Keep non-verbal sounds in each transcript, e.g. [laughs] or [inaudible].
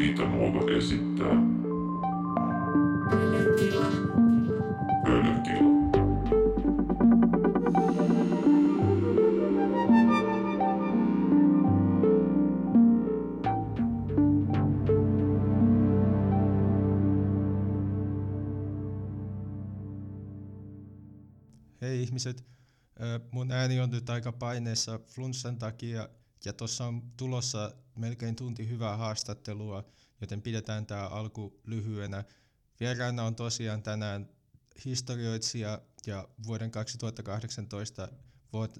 Itä Nuova esittää. Pöydätila. Hei ihmiset, mun ääni on nyt aika paineessa flunssan takia ja tuossa on tulossa melkein tunti hyvää haastattelua, joten pidetään tämä alku lyhyenä. Vieraana on tosiaan tänään historioitsija ja vuoden 2018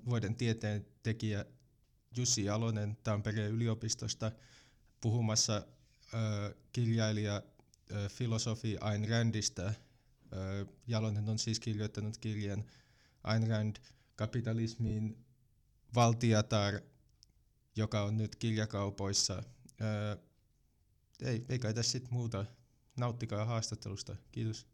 vuoden tieteen tekijä Jussi Jalonen Tampereen yliopistosta puhumassa ö, kirjailija ö, filosofi Ayn Randista. Ö, Jalonen on siis kirjoittanut kirjan Ayn Rand kapitalismin valtiatar, joka on nyt kirjakaupoissa. Öö, ei, ei kai tässä sitten muuta. Nauttikaa haastattelusta. Kiitos.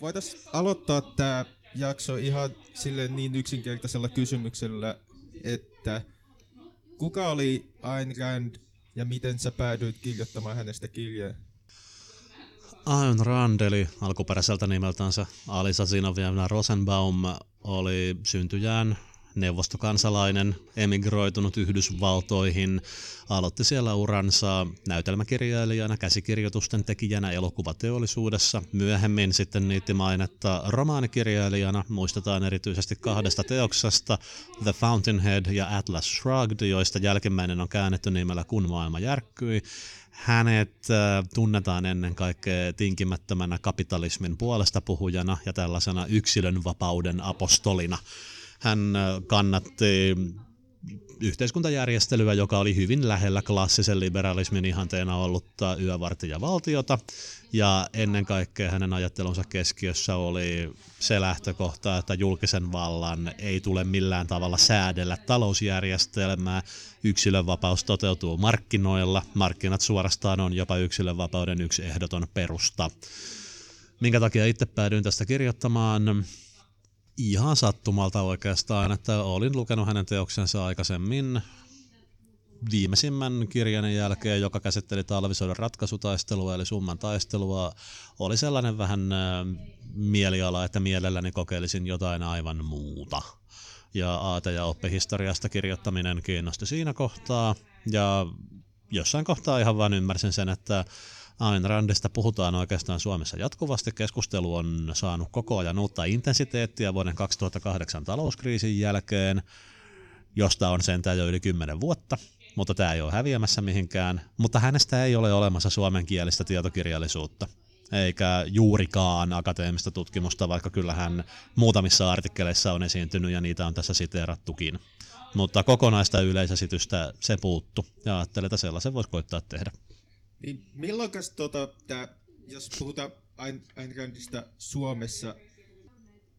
Voitaisiin aloittaa tämä jakso ihan sille niin yksinkertaisella kysymyksellä, että kuka oli Ayn Rand ja miten sä päädyit kirjoittamaan hänestä kirjaa? Ayn Rand, eli alkuperäiseltä nimeltänsä Alisa Zinovievna Rosenbaum, oli syntyjään neuvostokansalainen, emigroitunut Yhdysvaltoihin, aloitti siellä uransa näytelmäkirjailijana, käsikirjoitusten tekijänä elokuvateollisuudessa. Myöhemmin sitten niitti mainetta romaanikirjailijana, muistetaan erityisesti kahdesta teoksesta, The Fountainhead ja Atlas Shrugged, joista jälkimmäinen on käännetty nimellä Kun maailma järkkyi. Hänet äh, tunnetaan ennen kaikkea tinkimättömänä kapitalismin puolesta puhujana ja tällaisena yksilönvapauden apostolina. Hän äh, kannatti yhteiskuntajärjestelyä, joka oli hyvin lähellä klassisen liberalismin ihanteena ollutta yövartijavaltiota. Ja ennen kaikkea hänen ajattelunsa keskiössä oli se lähtökohta, että julkisen vallan ei tule millään tavalla säädellä talousjärjestelmää. Yksilönvapaus toteutuu markkinoilla. Markkinat suorastaan on jopa yksilönvapauden yksi ehdoton perusta. Minkä takia itse päädyin tästä kirjoittamaan? Ihan sattumalta oikeastaan, että olin lukenut hänen teoksensa aikaisemmin viimeisimmän kirjan jälkeen, joka käsitteli talvisodan ratkaisutaistelua eli summan taistelua, oli sellainen vähän mieliala, että mielelläni kokeilisin jotain aivan muuta. Ja aate- ja oppihistoriasta kirjoittaminen kiinnosti siinä kohtaa, ja jossain kohtaa ihan vain ymmärsin sen, että Ayn puhutaan oikeastaan Suomessa jatkuvasti. Keskustelu on saanut koko ajan uutta intensiteettiä vuoden 2008 talouskriisin jälkeen, josta on sentään jo yli 10 vuotta, mutta tämä ei ole häviämässä mihinkään. Mutta hänestä ei ole olemassa suomenkielistä tietokirjallisuutta eikä juurikaan akateemista tutkimusta, vaikka kyllähän muutamissa artikkeleissa on esiintynyt ja niitä on tässä siteerattukin. Mutta kokonaista yleisesitystä se puuttu ja ajattelin, että sellaisen voisi koittaa tehdä. Niin milloin tota, tää, jos puhutaan Ayn, Ayn Randista Suomessa,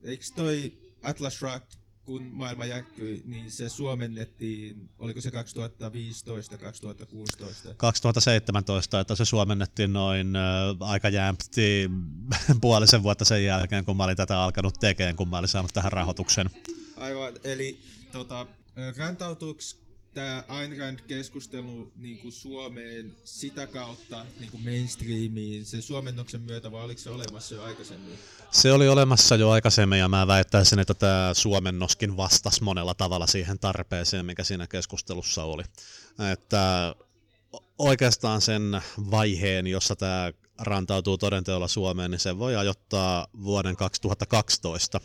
eikö toi Atlas Rock, kun maailma järkkyi, niin se suomennettiin, oliko se 2015, 2016? 2017, että se suomennettiin noin äh, aika jämpti [laughs] puolisen vuotta sen jälkeen, kun mä olin tätä alkanut tekemään, kun mä olin saanut tähän rahoituksen. Aivan, eli tota, rantautuuko tämä Ayn Rand-keskustelu niin kuin Suomeen sitä kautta niin kuin mainstreamiin sen suomennoksen myötä, vai oliko se olemassa jo aikaisemmin? Se oli olemassa jo aikaisemmin, ja mä väittäisin, että tämä suomennoskin vastasi monella tavalla siihen tarpeeseen, mikä siinä keskustelussa oli. Että oikeastaan sen vaiheen, jossa tämä rantautuu todenteolla Suomeen, niin se voi ajoittaa vuoden 2012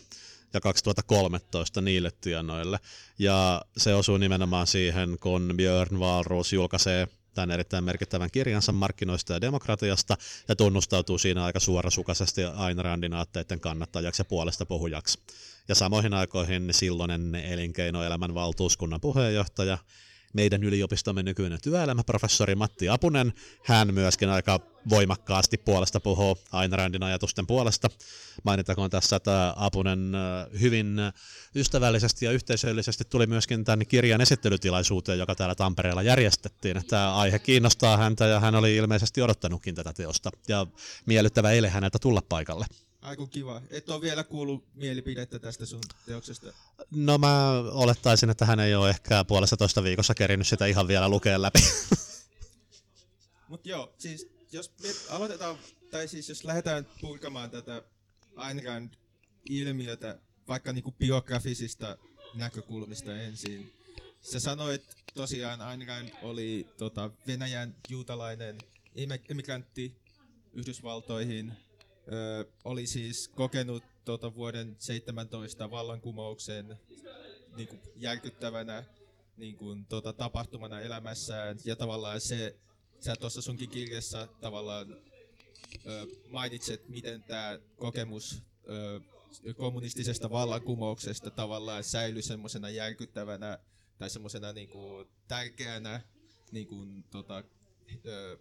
ja 2013 niille tienoille. Ja se osuu nimenomaan siihen, kun Björn Wahlroos julkaisee tämän erittäin merkittävän kirjansa markkinoista ja demokratiasta ja tunnustautuu siinä aika suorasukaisesti Ayn Randin aatteiden kannattajaksi ja puolesta puhujaksi. Ja samoihin aikoihin silloinen elinkeinoelämän valtuuskunnan puheenjohtaja meidän yliopistomme nykyinen työelämäprofessori Matti Apunen, hän myöskin aika voimakkaasti puolesta puhuu Ayn Randin ajatusten puolesta. Mainitakoon tässä, että Apunen hyvin ystävällisesti ja yhteisöllisesti tuli myöskin tämän kirjan esittelytilaisuuteen, joka täällä Tampereella järjestettiin. Tämä aihe kiinnostaa häntä ja hän oli ilmeisesti odottanutkin tätä teosta ja miellyttävä eilen häneltä tulla paikalle. Aiku kiva. Et ole vielä kuullut mielipidettä tästä sun teoksesta. No mä olettaisin, että hän ei ole ehkä puolesta toista viikossa kerinyt sitä ihan vielä lukea läpi. [laughs] Mut joo, siis jos me aloitetaan, tai siis jos lähdetään purkamaan tätä Rand ilmiötä vaikka niinku biografisista näkökulmista ensin. Sä sanoit tosiaan Rand oli tota, Venäjän juutalainen emigrantti Yhdysvaltoihin. Ö, oli siis kokenut tota, vuoden 17 vallankumouksen niin kuin, järkyttävänä niin kuin, tota, tapahtumana elämässään. Ja tavallaan se, sä tuossa sunkin kirjassa tavallaan ö, mainitset, miten tämä kokemus ö, kommunistisesta vallankumouksesta tavallaan säilyi semmoisena järkyttävänä tai semmoisena niinku tärkeänä niinku, tota, ö,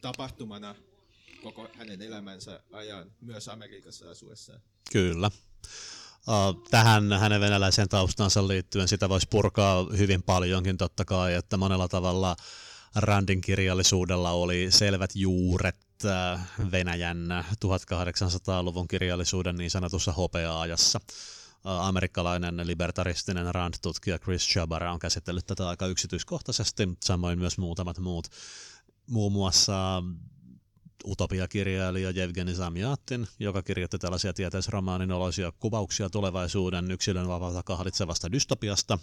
tapahtumana koko hänen elämänsä ajan, myös Amerikassa asuessaan. Kyllä. Tähän hänen venäläiseen taustansa liittyen sitä voisi purkaa hyvin paljonkin totta kai, että monella tavalla Randin kirjallisuudella oli selvät juuret Venäjän 1800-luvun kirjallisuuden niin sanotussa hopea-ajassa. Amerikkalainen libertaristinen Rand-tutkija Chris Chabara on käsitellyt tätä aika yksityiskohtaisesti, samoin myös muutamat muut. Muun muassa utopiakirjailija Jevgeni Zamyatin, joka kirjoitti tällaisia tieteisromaanin oloisia kuvauksia tulevaisuuden yksilön vapaata kahlitsevasta dystopiasta,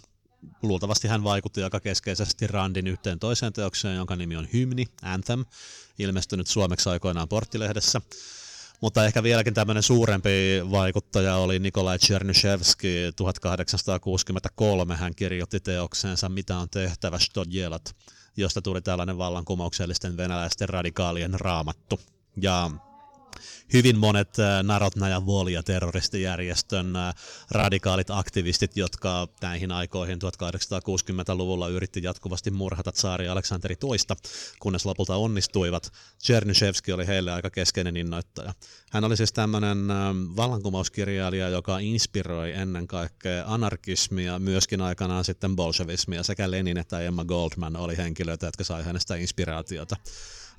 luultavasti hän vaikutti aika keskeisesti Randin yhteen toiseen teokseen, jonka nimi on Hymni, Anthem, ilmestynyt suomeksi aikoinaan Porttilehdessä. Mutta ehkä vieläkin tämmöinen suurempi vaikuttaja oli Nikolai Chernyshevski 1863. Hän kirjoitti teokseensa Mitä on tehtävä Stodjelat, josta tuli tällainen vallankumouksellisten venäläisten radikaalien raamattu. Ja hyvin monet äh, Narotna ja Volja terroristijärjestön äh, radikaalit aktivistit, jotka näihin aikoihin 1860-luvulla yritti jatkuvasti murhata saari Aleksanteri toista, kunnes lopulta onnistuivat. Chernyshevski oli heille aika keskeinen innoittaja. Hän oli siis tämmöinen äh, vallankumouskirjailija, joka inspiroi ennen kaikkea anarkismia, myöskin aikanaan sitten bolshevismia. Sekä Lenin että Emma Goldman oli henkilöitä, jotka sai hänestä inspiraatiota.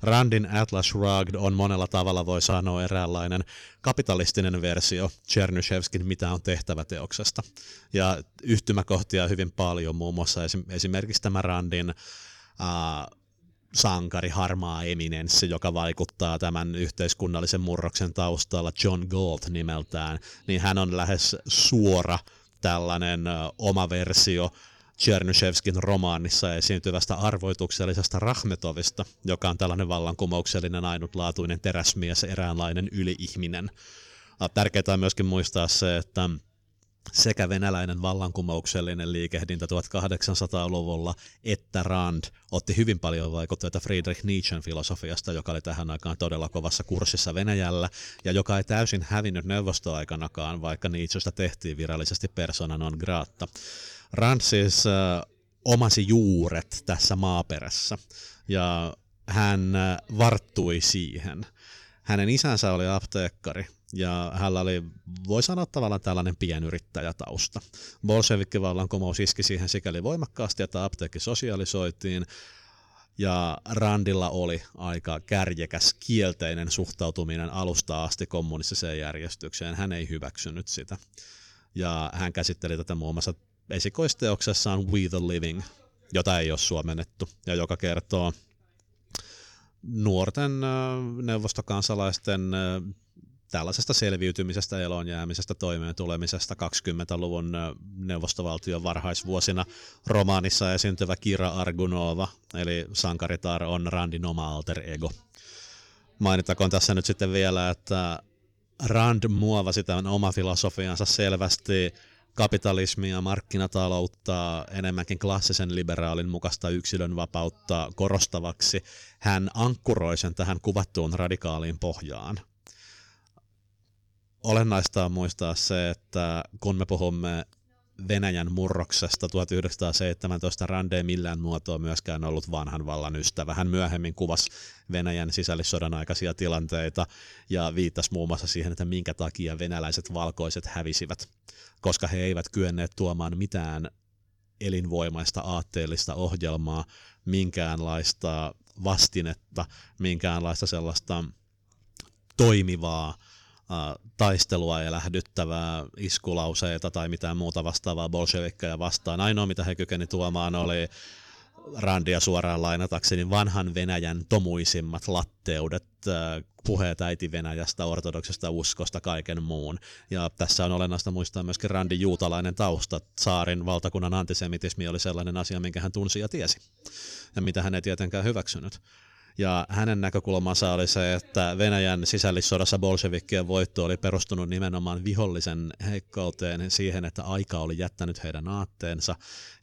Randin Atlas Shrugged on monella tavalla voi sanoa eräänlainen kapitalistinen versio Chernyshevskin Mitä on tehtävä teoksesta. Ja yhtymäkohtia hyvin paljon, muun muassa esimerkiksi tämä Randin uh, sankari, harmaa eminenssi, joka vaikuttaa tämän yhteiskunnallisen murroksen taustalla John Gold nimeltään, niin hän on lähes suora tällainen oma versio Chernyshevskin romaanissa esiintyvästä arvoituksellisesta Rahmetovista, joka on tällainen vallankumouksellinen ainutlaatuinen teräsmies, eräänlainen yliihminen. Tärkeää on myöskin muistaa se, että sekä venäläinen vallankumouksellinen liikehdintä 1800-luvulla että Rand otti hyvin paljon vaikutteita Friedrich Nietzschen filosofiasta, joka oli tähän aikaan todella kovassa kurssissa Venäjällä ja joka ei täysin hävinnyt neuvostoaikanakaan, vaikka Nietzschestä tehtiin virallisesti persona non grata. Äh, omasi juuret tässä maaperässä ja hän varttui siihen. Hänen isänsä oli apteekkari ja hänellä oli, voi sanoa tavallaan tällainen pienyrittäjätausta. Bolshevikkivallankumous iski siihen sikäli voimakkaasti, että apteekki sosialisoitiin, ja Randilla oli aika kärjekäs kielteinen suhtautuminen alusta asti kommunistiseen järjestykseen. Hän ei hyväksynyt sitä. Ja hän käsitteli tätä muun muassa esikoisteoksessaan We the Living, jota ei ole suomennettu, ja joka kertoo nuorten neuvostokansalaisten tällaisesta selviytymisestä, eloon jäämisestä, toimeen tulemisesta 20-luvun neuvostovaltion varhaisvuosina romaanissa esiintyvä Kira Argunova, eli sankaritar on Randin oma alter ego. Mainitakoon tässä nyt sitten vielä, että Rand muovasi tämän oma filosofiansa selvästi kapitalismia, markkinataloutta, enemmänkin klassisen liberaalin mukaista yksilön vapautta korostavaksi, hän ankkuroi sen tähän kuvattuun radikaaliin pohjaan. Olennaista on muistaa se, että kun me puhumme Venäjän murroksesta 1917 Rande ei millään muotoa myöskään ollut vanhan vallan ystävä. Hän myöhemmin kuvasi Venäjän sisällissodan aikaisia tilanteita ja viittasi muun muassa siihen, että minkä takia venäläiset valkoiset hävisivät koska he eivät kyenneet tuomaan mitään elinvoimaista aatteellista ohjelmaa, minkäänlaista vastinetta, minkäänlaista sellaista toimivaa taistelua ja lähdyttävää iskulauseita tai mitään muuta vastaavaa bolshevikkeja vastaan. Ainoa mitä he kykeni tuomaan oli Randia suoraan lainatakseni vanhan Venäjän tomuisimmat latteudet, äh, puheet äiti Venäjästä, ortodoksesta uskosta, kaiken muun. Ja tässä on olennaista muistaa myöskin Randin juutalainen tausta. Saarin valtakunnan antisemitismi oli sellainen asia, minkä hän tunsi ja tiesi, ja mitä hän ei tietenkään hyväksynyt. Ja hänen näkökulmansa oli se, että Venäjän sisällissodassa bolshevikkien voitto oli perustunut nimenomaan vihollisen heikkouteen siihen, että aika oli jättänyt heidän aatteensa.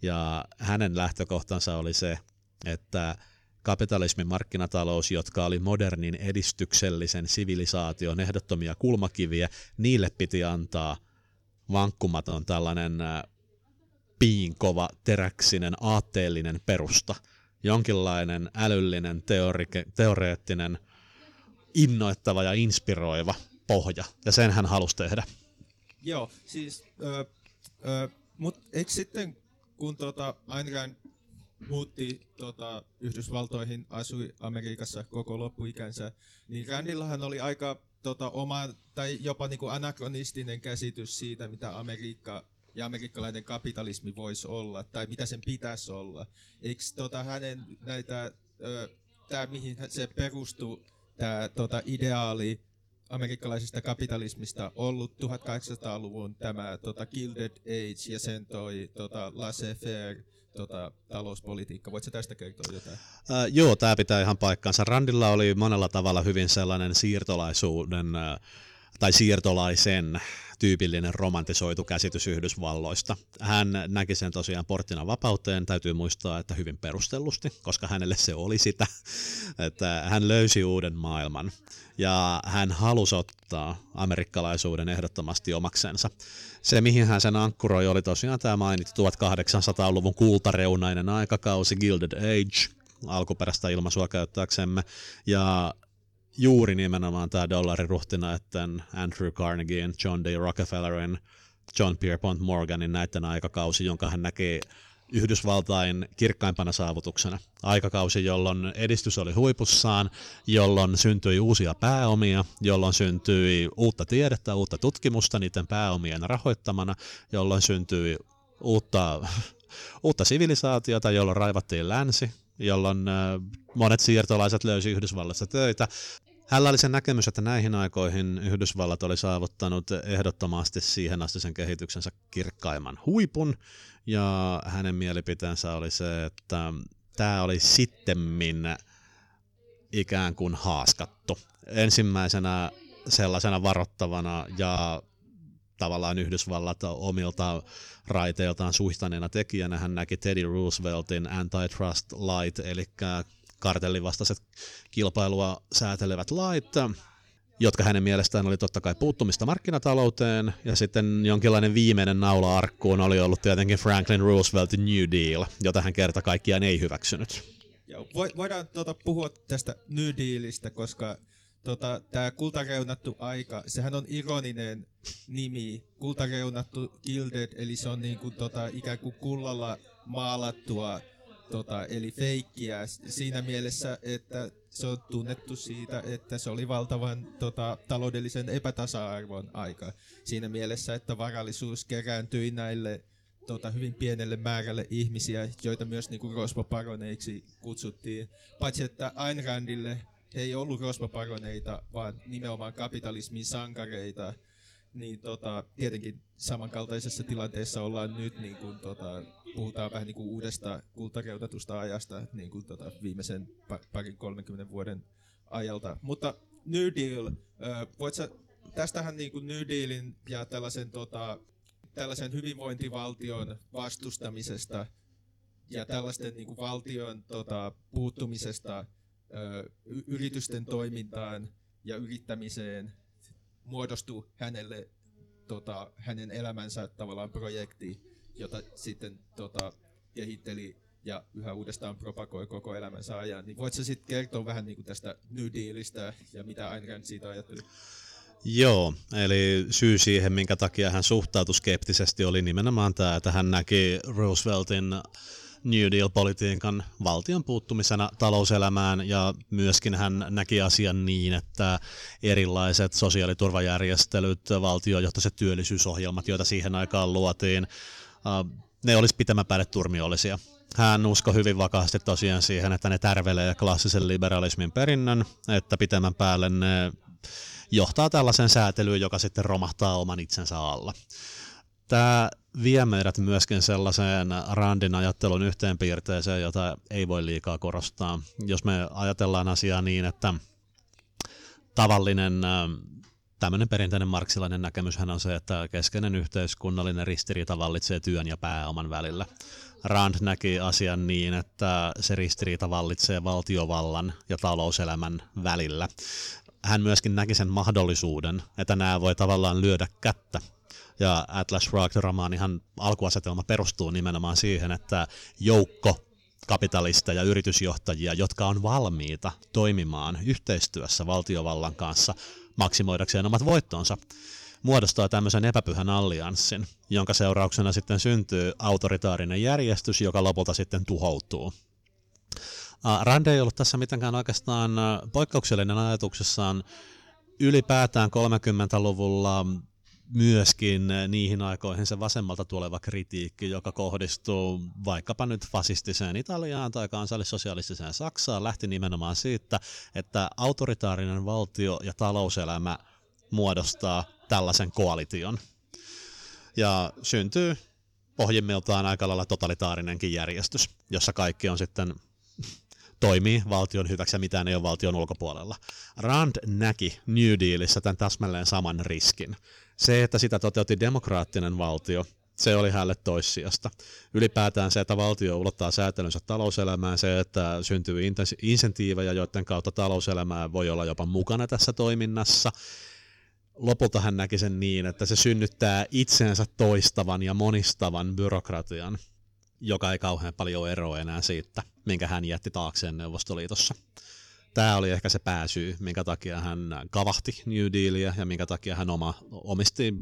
Ja hänen lähtökohtansa oli se, että kapitalismin markkinatalous, jotka oli modernin edistyksellisen sivilisaation ehdottomia kulmakiviä, niille piti antaa vankkumaton tällainen piinkova, teräksinen, aatteellinen perusta – jonkinlainen älyllinen, teorike, teoreettinen, innoittava ja inspiroiva pohja, ja sen hän halusi tehdä. Joo, siis, mutta eikö sitten, kun tota, Ayn muutti tota, Yhdysvaltoihin, asui Amerikassa koko loppuikänsä, niin Randillahan oli aika tota, oma tai jopa niinku anakronistinen käsitys siitä, mitä Amerikka ja amerikkalainen kapitalismi voisi olla, tai mitä sen pitäisi olla. Eikö tota, hänen näitä, tämä mihin se perustuu, tämä tota, ideaali amerikkalaisesta kapitalismista ollut 1800-luvun tämä tota, Gilded Age ja sen toi tota, laissez-faire tota, talouspolitiikka. Voitko tästä kertoa jotain? Äh, joo, tämä pitää ihan paikkansa. Randilla oli monella tavalla hyvin sellainen siirtolaisuuden äh, tai siirtolaisen tyypillinen romantisoitu käsitys Yhdysvalloista. Hän näki sen tosiaan porttina vapauteen, täytyy muistaa, että hyvin perustellusti, koska hänelle se oli sitä, että hän löysi uuden maailman ja hän halusi ottaa amerikkalaisuuden ehdottomasti omaksensa. Se, mihin hän sen ankkuroi, oli tosiaan tämä mainittu 1800-luvun kultareunainen aikakausi, Gilded Age, alkuperäistä ilmaisua käyttääksemme, ja juuri nimenomaan tämä että Andrew Carnegien, John D. Rockefellerin, John Pierpont Morganin näiden aikakausi, jonka hän näki Yhdysvaltain kirkkaimpana saavutuksena. Aikakausi, jolloin edistys oli huipussaan, jolloin syntyi uusia pääomia, jolloin syntyi uutta tiedettä, uutta tutkimusta niiden pääomien rahoittamana, jolloin syntyi uutta, [laughs] uutta sivilisaatiota, jolloin raivattiin länsi, jolloin äh, monet siirtolaiset löysi Yhdysvallassa töitä. Hänellä oli se näkemys, että näihin aikoihin Yhdysvallat oli saavuttanut ehdottomasti siihen asti sen kehityksensä kirkkaimman huipun, ja hänen mielipiteensä oli se, että tämä oli sittemmin ikään kuin haaskattu. Ensimmäisenä sellaisena varoittavana ja tavallaan Yhdysvallat omilta raiteiltaan suihtaneena tekijänä hän näki Teddy Rooseveltin antitrust light, eli kartellin vastaiset kilpailua säätelevät lait, jotka hänen mielestään oli totta kai puuttumista markkinatalouteen, ja sitten jonkinlainen viimeinen naula arkkuun oli ollut tietenkin Franklin Rooseveltin New Deal, jota hän kerta kaikkiaan ei hyväksynyt. Voidaan tuota, puhua tästä New Dealista, koska tota, tämä kultareunattu aika, sehän on ironinen nimi, kultareunattu gilded, eli se on niinku, tota, ikään kuin kullalla maalattua, tota, eli feikkiä siinä mielessä, että se on tunnettu siitä, että se oli valtavan tota, taloudellisen epätasa-arvon aika. Siinä mielessä, että varallisuus kerääntyi näille tota, hyvin pienelle määrälle ihmisiä, joita myös niinku rosvoparoneiksi kutsuttiin. Paitsi että Ayn Randille ei ollut rosvoparoneita, vaan nimenomaan kapitalismin sankareita, niin tota, tietenkin samankaltaisessa tilanteessa ollaan nyt, niin kun, tota, puhutaan vähän niin kuin uudesta kultareutatusta ajasta niin kuin, tota, viimeisen parin 30 vuoden ajalta. Mutta New Deal, voit sä, tästähän niin kuin New Dealin ja tällaisen, tota, tällaisen hyvinvointivaltion vastustamisesta ja tällaisten niin kuin valtion tota, puuttumisesta yritysten toimintaan ja yrittämiseen muodostui hänelle tota, hänen elämänsä tavallaan projekti, jota sitten tota, kehitteli ja yhä uudestaan propagoi koko elämänsä ajan. Niin voitko sitten kertoa vähän niin kuin tästä New Dealista ja mitä Ayn Rand siitä ajatteli? Joo, eli syy siihen, minkä takia hän suhtautui skeptisesti, oli nimenomaan tämä, että hän näki Rooseveltin New Deal-politiikan valtion puuttumisena talouselämään ja myöskin hän näki asian niin, että erilaiset sosiaaliturvajärjestelyt, valtiojohtaiset työllisyysohjelmat, joita siihen aikaan luotiin, ne olisi pitämään päälle turmiollisia. Hän uskoi hyvin vakaasti tosiaan siihen, että ne tärvelee klassisen liberalismin perinnön, että pitemmän päälle ne johtaa tällaisen säätelyyn, joka sitten romahtaa oman itsensä alla. Tämä vie meidät myöskin sellaiseen Randin ajattelun yhteenpiirteeseen, jota ei voi liikaa korostaa. Jos me ajatellaan asiaa niin, että tavallinen tämmöinen perinteinen marksilainen näkemyshän on se, että keskeinen yhteiskunnallinen ristiriita vallitsee työn ja pääoman välillä. Rand näki asian niin, että se ristiriita vallitsee valtiovallan ja talouselämän välillä. Hän myöskin näki sen mahdollisuuden, että nämä voi tavallaan lyödä kättä ja Atlas Shrugged-romaanihan alkuasetelma perustuu nimenomaan siihen, että joukko kapitalista ja yritysjohtajia, jotka on valmiita toimimaan yhteistyössä valtiovallan kanssa maksimoidakseen omat voittonsa, muodostaa tämmöisen epäpyhän allianssin, jonka seurauksena sitten syntyy autoritaarinen järjestys, joka lopulta sitten tuhoutuu. Rand ei ollut tässä mitenkään oikeastaan poikkeuksellinen ajatuksessaan ylipäätään 30-luvulla myöskin niihin aikoihin se vasemmalta tuleva kritiikki, joka kohdistuu vaikkapa nyt fasistiseen Italiaan tai kansallissosialistiseen Saksaan, lähti nimenomaan siitä, että autoritaarinen valtio ja talouselämä muodostaa tällaisen koalition. Ja syntyy pohjimmiltaan aika lailla totalitaarinenkin järjestys, jossa kaikki on sitten toimii valtion hyväksi ja mitään ei ole valtion ulkopuolella. Rand näki New Dealissa tämän täsmälleen saman riskin. Se, että sitä toteutti demokraattinen valtio, se oli hänelle toissijasta. Ylipäätään se, että valtio ulottaa säätelynsä talouselämään, se, että syntyy insentiivejä, joiden kautta talouselämää voi olla jopa mukana tässä toiminnassa. Lopulta hän näki sen niin, että se synnyttää itseensä toistavan ja monistavan byrokratian, joka ei kauhean paljon eroa enää siitä, minkä hän jätti taakseen Neuvostoliitossa tämä oli ehkä se pääsyy, minkä takia hän kavahti New Dealia ja minkä takia hän oma, omisti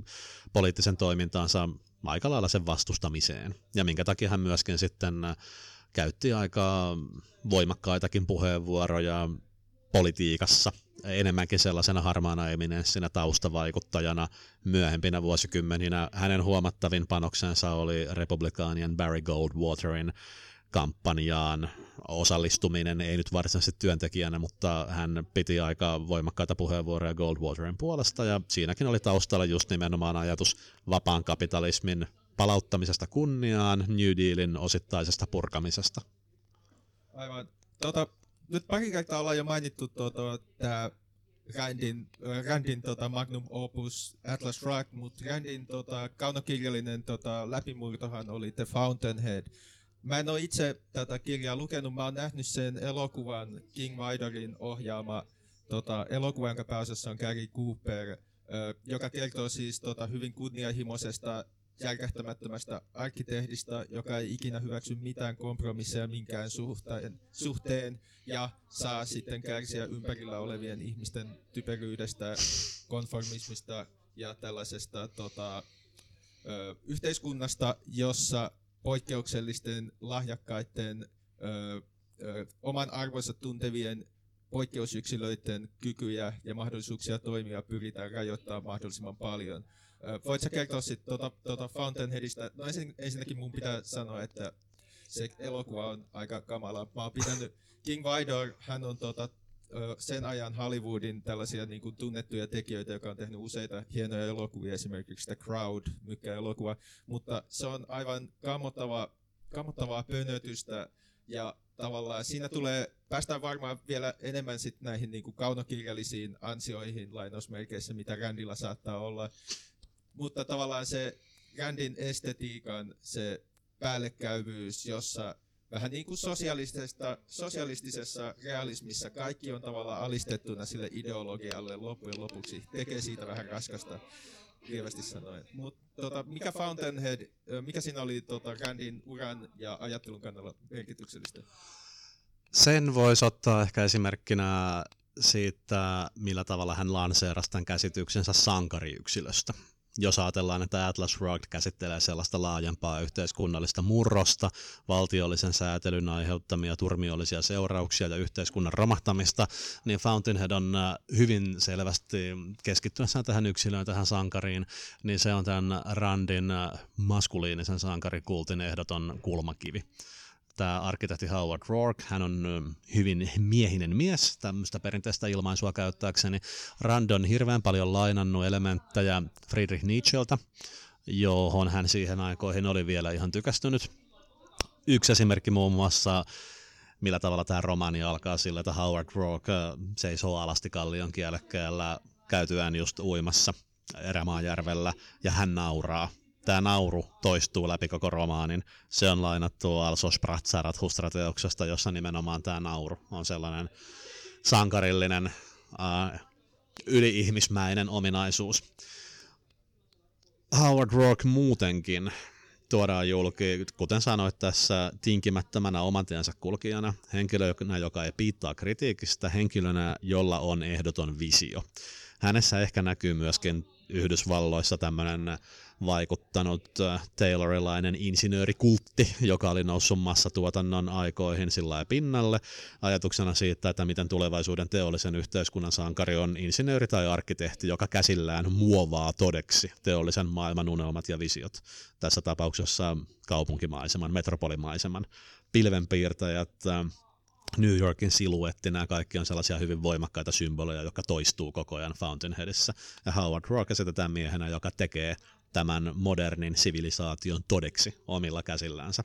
poliittisen toimintaansa aika lailla sen vastustamiseen. Ja minkä takia hän myöskin sitten käytti aika voimakkaitakin puheenvuoroja politiikassa, enemmänkin sellaisena harmaana eminenssinä taustavaikuttajana myöhempinä vuosikymmeninä. Hänen huomattavin panoksensa oli republikaanien Barry Goldwaterin kampanjaan osallistuminen, ei nyt varsinaisesti työntekijänä, mutta hän piti aika voimakkaita puheenvuoroja Goldwaterin puolesta ja siinäkin oli taustalla just nimenomaan ajatus vapaan kapitalismin palauttamisesta kunniaan, New Dealin osittaisesta purkamisesta. Aivan. Tota, nyt pari kertaa ollaan jo mainittu tuota, tämä Randin, Randin tota, magnum opus Atlas Shrugged, mutta Randin tota, kaunokirjallinen tota, läpimurtohan oli The Fountainhead, Mä en ole itse tätä kirjaa lukenut, mä oon nähnyt sen elokuvan King Vidorin ohjaama tota, elokuva, jonka pääosassa on Gary Cooper, ö, joka kertoo siis tota, hyvin kunnianhimoisesta järkähtämättömästä arkkitehdistä, joka ei ikinä hyväksy mitään kompromisseja minkään suhteen, suhteen ja saa sitten kärsiä ympärillä olevien ihmisten typeryydestä, konformismista ja tällaisesta tota, ö, yhteiskunnasta, jossa poikkeuksellisten lahjakkaiden ö, ö, oman arvonsa tuntevien poikkeusyksilöiden kykyjä ja mahdollisuuksia toimia pyritään rajoittamaan mahdollisimman paljon. Voit sä kertoa sitten tuota, tuota Fountainheadista? No ensin, ensinnäkin mun pitää sanoa, että se elokuva on aika kamala. Mä oon pitänyt King Vidor, hän on tota, sen ajan Hollywoodin tällaisia niin kuin tunnettuja tekijöitä, joka on tehnyt useita hienoja elokuvia, esimerkiksi The Crowd, mykkä elokuva, mutta se on aivan kammottava, kammottavaa pönötystä ja tavallaan siinä tulee, päästään varmaan vielä enemmän sit näihin niin kuin kaunokirjallisiin ansioihin lainausmerkeissä, mitä Randilla saattaa olla, mutta tavallaan se Randin estetiikan se päällekkäyvyys, jossa vähän niin kuin sosialistisessa, sosialistisessa realismissa kaikki on tavallaan alistettuna sille ideologialle loppujen lopuksi. Tekee siitä vähän raskasta, lievästi sanoen. Mutta tota, mikä Fountainhead, mikä siinä oli tota, Randin uran ja ajattelun kannalla merkityksellistä? Sen voisi ottaa ehkä esimerkkinä siitä, millä tavalla hän lanseerasi tämän käsityksensä sankariyksilöstä jos ajatellaan, että Atlas Shrugged käsittelee sellaista laajempaa yhteiskunnallista murrosta, valtiollisen säätelyn aiheuttamia turmiollisia seurauksia ja yhteiskunnan romahtamista, niin Fountainhead on äh, hyvin selvästi keskittyessään tähän yksilöön, tähän sankariin, niin se on tämän Randin äh, maskuliinisen sankarikultin ehdoton kulmakivi tämä arkkitehti Howard Rourke, hän on hyvin miehinen mies, tämmöistä perinteistä ilmaisua käyttääkseni. Rand on hirveän paljon lainannut elementtejä Friedrich Nietzscheltä, johon hän siihen aikoihin oli vielä ihan tykästynyt. Yksi esimerkki muun muassa millä tavalla tämä romaani alkaa sillä, että Howard Rourke seisoo alasti kallion kielekkeellä käytyään just uimassa Erämaajärvellä ja hän nauraa tämä nauru toistuu läpi koko romaanin. Se on lainattu Also Spratsarat Hustrateoksesta, jossa nimenomaan tämä nauru on sellainen sankarillinen, äh, yliihmismäinen ominaisuus. Howard Rourke muutenkin tuodaan julki, kuten sanoit tässä, tinkimättömänä oman tiensä kulkijana, henkilönä, joka ei piittaa kritiikistä, henkilönä, jolla on ehdoton visio. Hänessä ehkä näkyy myöskin Yhdysvalloissa tämmöinen vaikuttanut äh, Taylorilainen insinöörikultti, joka oli noussut massatuotannon aikoihin sillä pinnalle, ajatuksena siitä, että miten tulevaisuuden teollisen yhteiskunnan sankari on insinööri tai arkkitehti, joka käsillään muovaa todeksi teollisen maailman unelmat ja visiot. Tässä tapauksessa kaupunkimaiseman, metropolimaiseman, pilvenpiirtäjät, äh, New Yorkin siluetti, nämä kaikki on sellaisia hyvin voimakkaita symboleja, jotka toistuu koko ajan Fountainheadissä. Ja Howard Rourke esitetään miehenä, joka tekee tämän modernin sivilisaation todeksi omilla käsillänsä.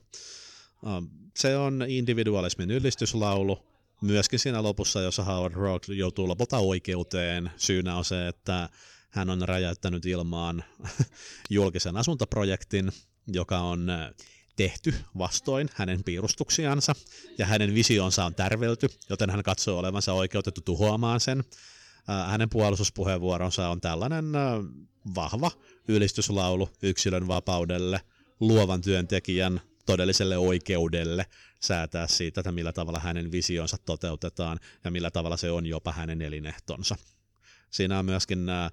Se on individualismin ylistyslaulu, myöskin siinä lopussa, jossa Howard Rourke joutuu lopulta oikeuteen. Syynä on se, että hän on räjäyttänyt ilmaan [laughs] julkisen asuntoprojektin, joka on tehty vastoin hänen piirustuksiansa, ja hänen visionsa on tärvelty, joten hän katsoo olevansa oikeutettu tuhoamaan sen. Hänen puolustuspuheenvuoronsa on tällainen vahva ylistyslaulu yksilön vapaudelle, luovan työntekijän todelliselle oikeudelle säätää siitä, että millä tavalla hänen visionsa toteutetaan ja millä tavalla se on jopa hänen elinehtonsa. Siinä on myöskin nämä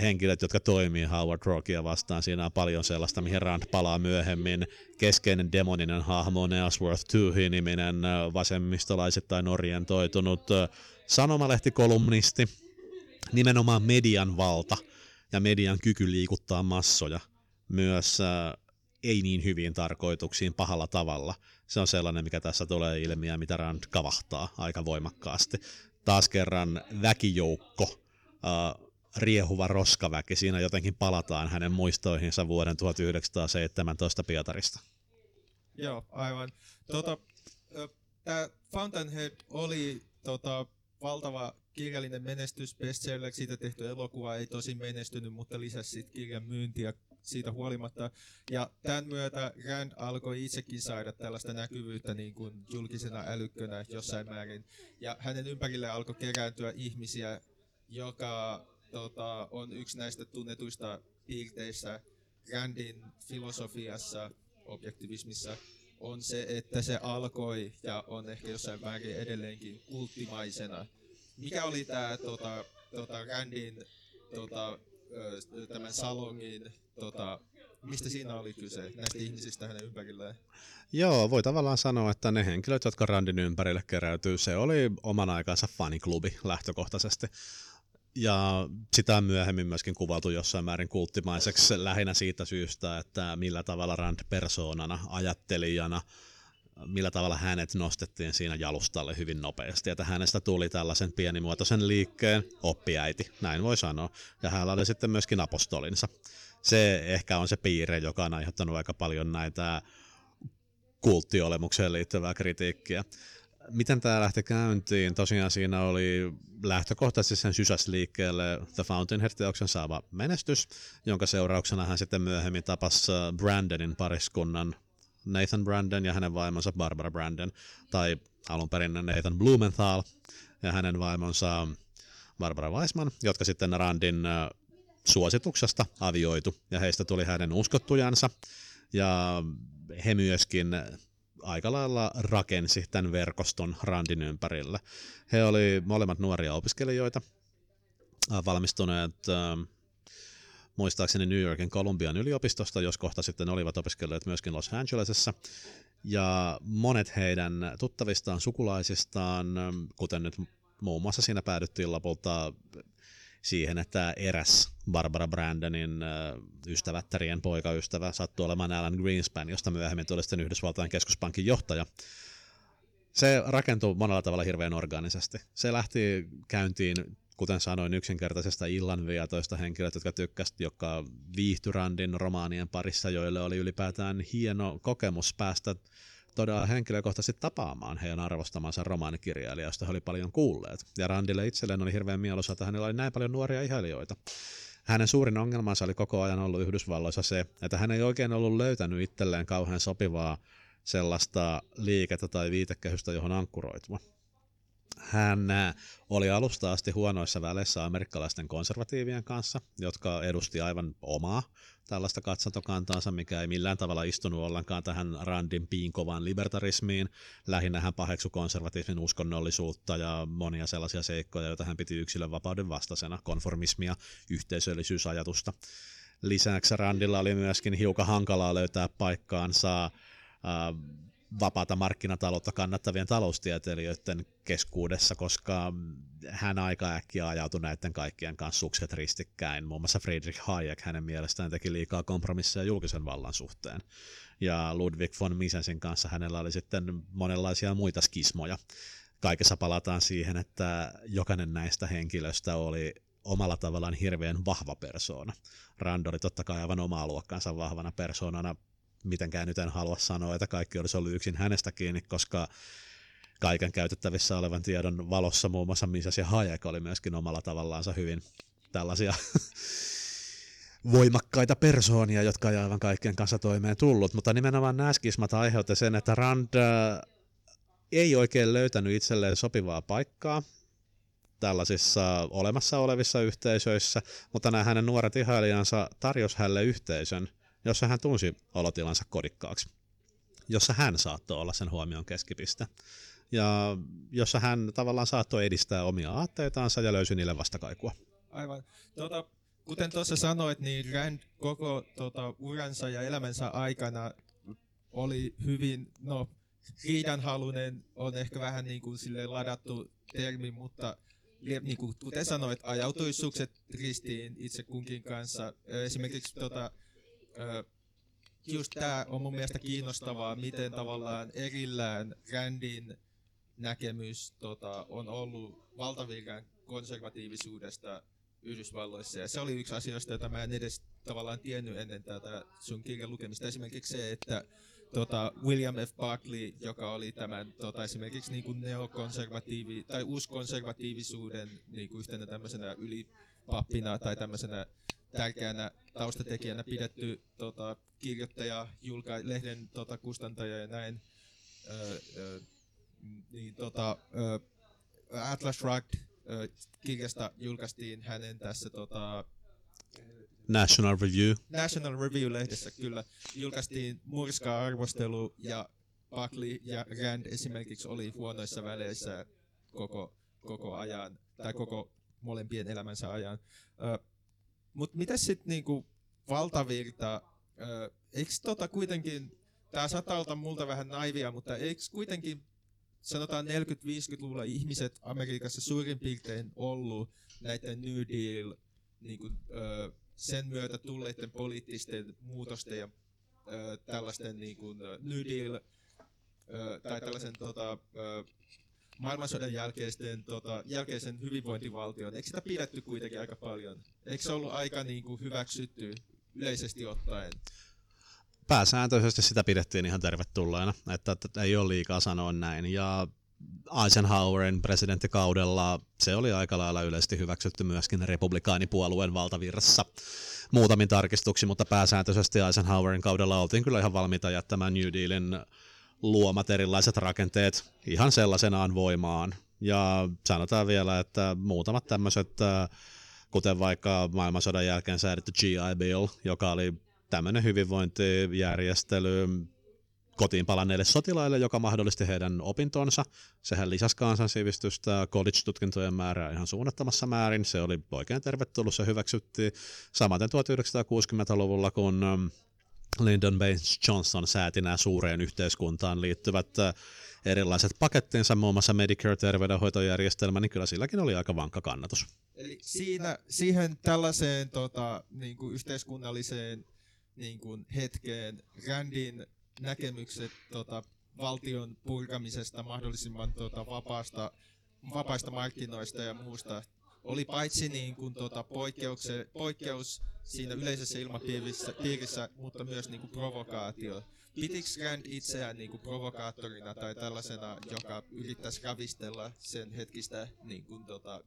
henkilöt, jotka toimii Howard Rockia vastaan. Siinä on paljon sellaista, mihin Rand palaa myöhemmin. Keskeinen demoninen hahmo on Ellsworth Toohey-niminen vasemmistolaisittain orientoitunut sanomalehtikolumnisti. Nimenomaan median valta ja median kyky liikuttaa massoja myös ei niin hyviin tarkoituksiin pahalla tavalla. Se on sellainen, mikä tässä tulee ilmi ja mitä Rand kavahtaa aika voimakkaasti. Taas kerran väkijoukko, riehuva roskaväki. Siinä jotenkin palataan hänen muistoihinsa vuoden 1917 Pietarista. Joo, aivan. Tota, Tämä Fountainhead oli tota, valtava kirjallinen menestys, bestseller, siitä tehty elokuva ei tosi menestynyt, mutta lisäsi kirjan myyntiä siitä huolimatta. Ja tämän myötä Rand alkoi itsekin saada tällaista näkyvyyttä niin kuin julkisena älykkönä jossain määrin. Ja hänen ympärille alkoi kerääntyä ihmisiä, joka tota, on yksi näistä tunnetuista piirteistä Randin filosofiassa, objektivismissa, on se, että se alkoi ja on ehkä jossain määrin edelleenkin kulttimaisena. Mikä oli tämä tota, tota Randin tota, tämän salongin, tota, mistä siinä oli kyse, näistä ihmisistä hänen ympärilleen? Joo, voi tavallaan sanoa, että ne henkilöt, jotka Randin ympärille keräytyy, se oli oman aikansa faniklubi lähtökohtaisesti ja sitä on myöhemmin myöskin kuvattu jossain määrin kulttimaiseksi lähinnä siitä syystä, että millä tavalla Rand persoonana, ajattelijana, millä tavalla hänet nostettiin siinä jalustalle hyvin nopeasti, että hänestä tuli tällaisen pienimuotoisen liikkeen oppiäiti, näin voi sanoa, ja hänellä oli sitten myöskin apostolinsa. Se ehkä on se piirre, joka on aiheuttanut aika paljon näitä kulttiolemukseen liittyvää kritiikkiä miten tämä lähti käyntiin? Tosiaan siinä oli lähtökohtaisesti sen sysäs liikkeelle The Fountainhead-teoksen saava menestys, jonka seurauksena hän sitten myöhemmin tapasi äh, Brandonin pariskunnan Nathan Brandon ja hänen vaimonsa Barbara Brandon, tai alun perin Nathan Blumenthal ja hänen vaimonsa Barbara Weisman, jotka sitten Randin äh, suosituksesta avioitu, ja heistä tuli hänen uskottujansa, ja he myöskin aika lailla rakensi tämän verkoston Randin ympärillä. He oli molemmat nuoria opiskelijoita, valmistuneet muistaakseni New Yorkin Columbian yliopistosta, jos kohta sitten olivat opiskelleet myöskin Los Angelesessa. Ja monet heidän tuttavistaan, sukulaisistaan, kuten nyt muun muassa siinä päädyttiin lopulta siihen, että eräs Barbara Brandonin ystävättärien poikaystävä sattui olemaan Alan Greenspan, josta myöhemmin tuli sitten Yhdysvaltain keskuspankin johtaja. Se rakentui monella tavalla hirveän organisesti. Se lähti käyntiin kuten sanoin, yksinkertaisesta illanvietoista henkilöt, jotka tykkäsivät, jotka viihtyi Randin romaanien parissa, joille oli ylipäätään hieno kokemus päästä todella henkilökohtaisesti tapaamaan heidän arvostamansa romaanikirjailija, josta he oli paljon kuulleet. Ja Randille itselleen oli hirveän mieluisa, että hänellä oli näin paljon nuoria ihailijoita. Hänen suurin ongelmansa oli koko ajan ollut Yhdysvalloissa se, että hän ei oikein ollut löytänyt itselleen kauhean sopivaa sellaista liikettä tai viitekehystä, johon ankkuroitua. Hän äh, oli alusta asti huonoissa väleissä amerikkalaisten konservatiivien kanssa, jotka edusti aivan omaa tällaista katsontokantaansa, mikä ei millään tavalla istunut ollenkaan tähän Randin piinkovaan libertarismiin. Lähinnä hän paheksu konservatiivin uskonnollisuutta ja monia sellaisia seikkoja, joita hän piti yksilön vapauden vastaisena, konformismia, yhteisöllisyysajatusta. Lisäksi Randilla oli myöskin hiukan hankalaa löytää paikkaansa äh, vapaata markkinataloutta kannattavien taloustieteilijöiden keskuudessa, koska hän aika äkkiä ajautui näiden kaikkien kanssa sukset ristikkäin. Muun muassa Friedrich Hayek hänen mielestään teki liikaa kompromisseja julkisen vallan suhteen. Ja Ludwig von Misensin kanssa hänellä oli sitten monenlaisia muita skismoja. Kaikessa palataan siihen, että jokainen näistä henkilöistä oli omalla tavallaan hirveän vahva persoona. Rand oli totta kai aivan omaa luokkaansa vahvana persoonana mitenkään nyt en halua sanoa, että kaikki olisi ollut yksin hänestä kiinni, koska kaiken käytettävissä olevan tiedon valossa muun muassa Mises ja Hayek oli myöskin omalla tavallaansa hyvin tällaisia [laughs] voimakkaita persoonia, jotka ei aivan kaikkien kanssa toimeen tullut, mutta nimenomaan nämä skismat aiheutti sen, että Rand äh, ei oikein löytänyt itselleen sopivaa paikkaa tällaisissa olemassa olevissa yhteisöissä, mutta nämä hänen nuoret ihailijansa tarjosi hänelle yhteisön, jossa hän tunsi olotilansa kodikkaaksi, jossa hän saattoi olla sen huomion keskipiste ja jossa hän tavallaan saattoi edistää omia aatteitansa ja löysi niille vastakaikua. Aivan. Tuota, kuten tuossa sanoit, niin Rand koko tuota, uransa ja elämänsä aikana oli hyvin, no riidanhalunen on ehkä vähän niin kuin sille ladattu termi, mutta niin kuin, kuten sanoit, ajautui sukset ristiin itse kunkin kanssa. Esimerkiksi tota, just tämä on mun mielestä kiinnostavaa, miten tavallaan erillään Randin näkemys tota, on ollut valtavirran konservatiivisuudesta Yhdysvalloissa. Ja se oli yksi asioista, jota mä en edes tavallaan tiennyt ennen tätä sun kirjan lukemista. Esimerkiksi se, että tota, William F. Buckley, joka oli tämän tota, esimerkiksi niin kuin neokonservatiivi tai uuskonservatiivisuuden niin kuin yhtenä tämmöisenä ylipappina tai tämmöisenä tärkeänä taustatekijänä pidetty tota, kirjoittaja, julka, lehden tota, kustantaja ja näin. Ö, ö, niin, tota, ö, Atlas Shrugged kirjasta julkaistiin hänen tässä tota, National Review. National Review-lehdessä kyllä julkaistiin murskaa arvostelu ja Buckley ja Rand esimerkiksi oli huonoissa väleissä koko, koko ajan, tai koko molempien elämänsä ajan. Ö, mutta mitä sitten niinku valtavirta, eikö tota kuitenkin, tämä saattaa olla multa vähän naivia, mutta eikö kuitenkin sanotaan 40-50-luvulla ihmiset Amerikassa suurin piirtein ollut näiden New Deal niinku, ö, sen myötä tulleiden poliittisten muutosten ja ö, tällaisten niinku, New Deal ö, tai tällaisen tota, ö, maailmansodan jälkeisten, tota, jälkeisen hyvinvointivaltion, eikö sitä pidetty kuitenkin aika paljon? Eikö se ollut aika niin kuin, hyväksytty yleisesti ottaen? Pääsääntöisesti sitä pidettiin ihan tervetulleena, että, että ei ole liikaa sanoa näin. Ja Eisenhowerin presidenttikaudella se oli aika lailla yleisesti hyväksytty myöskin republikaanipuolueen valtavirrassa muutamin tarkistuksi, mutta pääsääntöisesti Eisenhowerin kaudella oltiin kyllä ihan valmiita jättämään New Dealin luomat erilaiset rakenteet ihan sellaisenaan voimaan. Ja sanotaan vielä, että muutamat tämmöiset, äh, kuten vaikka maailmansodan jälkeen säädetty GI Bill, joka oli tämmöinen hyvinvointijärjestely, kotiin palanneille sotilaille, joka mahdollisti heidän opintonsa. Sehän lisäsi kansansivistystä, college-tutkintojen määrää ihan suunnattomassa määrin. Se oli oikein tervetullut, se hyväksyttiin. Samaten 1960-luvulla, kun Lyndon Baines Johnson sääti nämä suureen yhteiskuntaan liittyvät äh, erilaiset pakettinsa, muun muassa Medicare-terveydenhoitojärjestelmä, niin kyllä silläkin oli aika vankka kannatus. Eli siinä, siihen tällaiseen tota, niin kuin yhteiskunnalliseen niin kuin hetkeen Randin näkemykset tota, valtion purkamisesta mahdollisimman tota, vapaasta, vapaista markkinoista ja muusta oli paitsi niin kuin, tota, poikkeus siinä yleisessä ilmapiirissä, piirissä, mutta myös niin kuin provokaatio. Pitikö Rand itseään niin kuin provokaattorina tai tällaisena, joka yrittäisi ravistella sen hetkistä niin kuin, tota,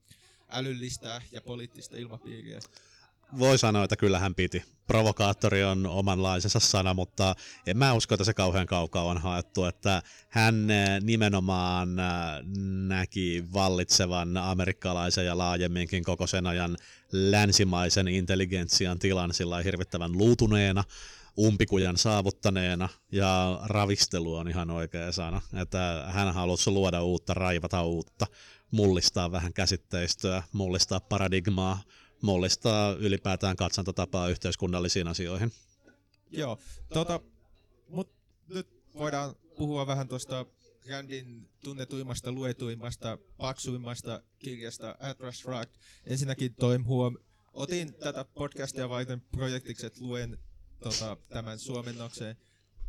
älyllistä ja poliittista ilmapiiriä? Voi sanoa, että kyllä hän piti. Provokaattori on omanlaisensa sana, mutta en mä usko, että se kauhean kaukaa on haettu, että hän eh, nimenomaan eh, näki vallitsevan amerikkalaisen ja laajemminkin koko sen ajan länsimaisen intelligentsian tilan sillä hirvittävän luutuneena, umpikujan saavuttaneena ja ravistelu on ihan oikea sana, että hän halusi luoda uutta, raivata uutta, mullistaa vähän käsitteistöä, mullistaa paradigmaa, mullistaa ylipäätään katsantatapaa yhteiskunnallisiin asioihin. Joo, tota, mut nyt voidaan puhua vähän tuosta Randin tunnetuimmasta, luetuimmasta, paksuimmasta kirjasta Atlas Shrugged. Ensinnäkin toim huom, otin tätä podcastia varten projektiksi, että luen tota, tämän suomennokseen.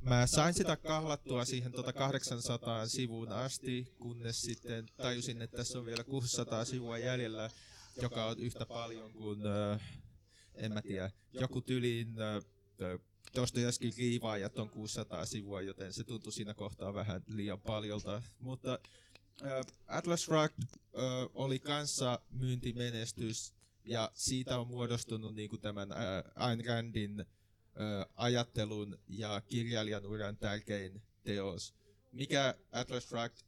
Mä sain sitä kahlattua siihen tota 800 sivuun asti, kunnes sitten tajusin, että tässä on vielä 600 sivua jäljellä joka on yhtä paljon kuin, äh, en mä tiedä, joku tyliin äh, Dostojevskin riivaajat on 600 sivua, joten se tuntui siinä kohtaa vähän liian paljolta. Mutta äh, Atlas Shrugged äh, oli kanssa myyntimenestys, ja siitä on muodostunut niin kuin tämän äh, Ayn Randin äh, ajattelun ja kirjailijan uran tärkein teos. Mikä Atlas Shrugged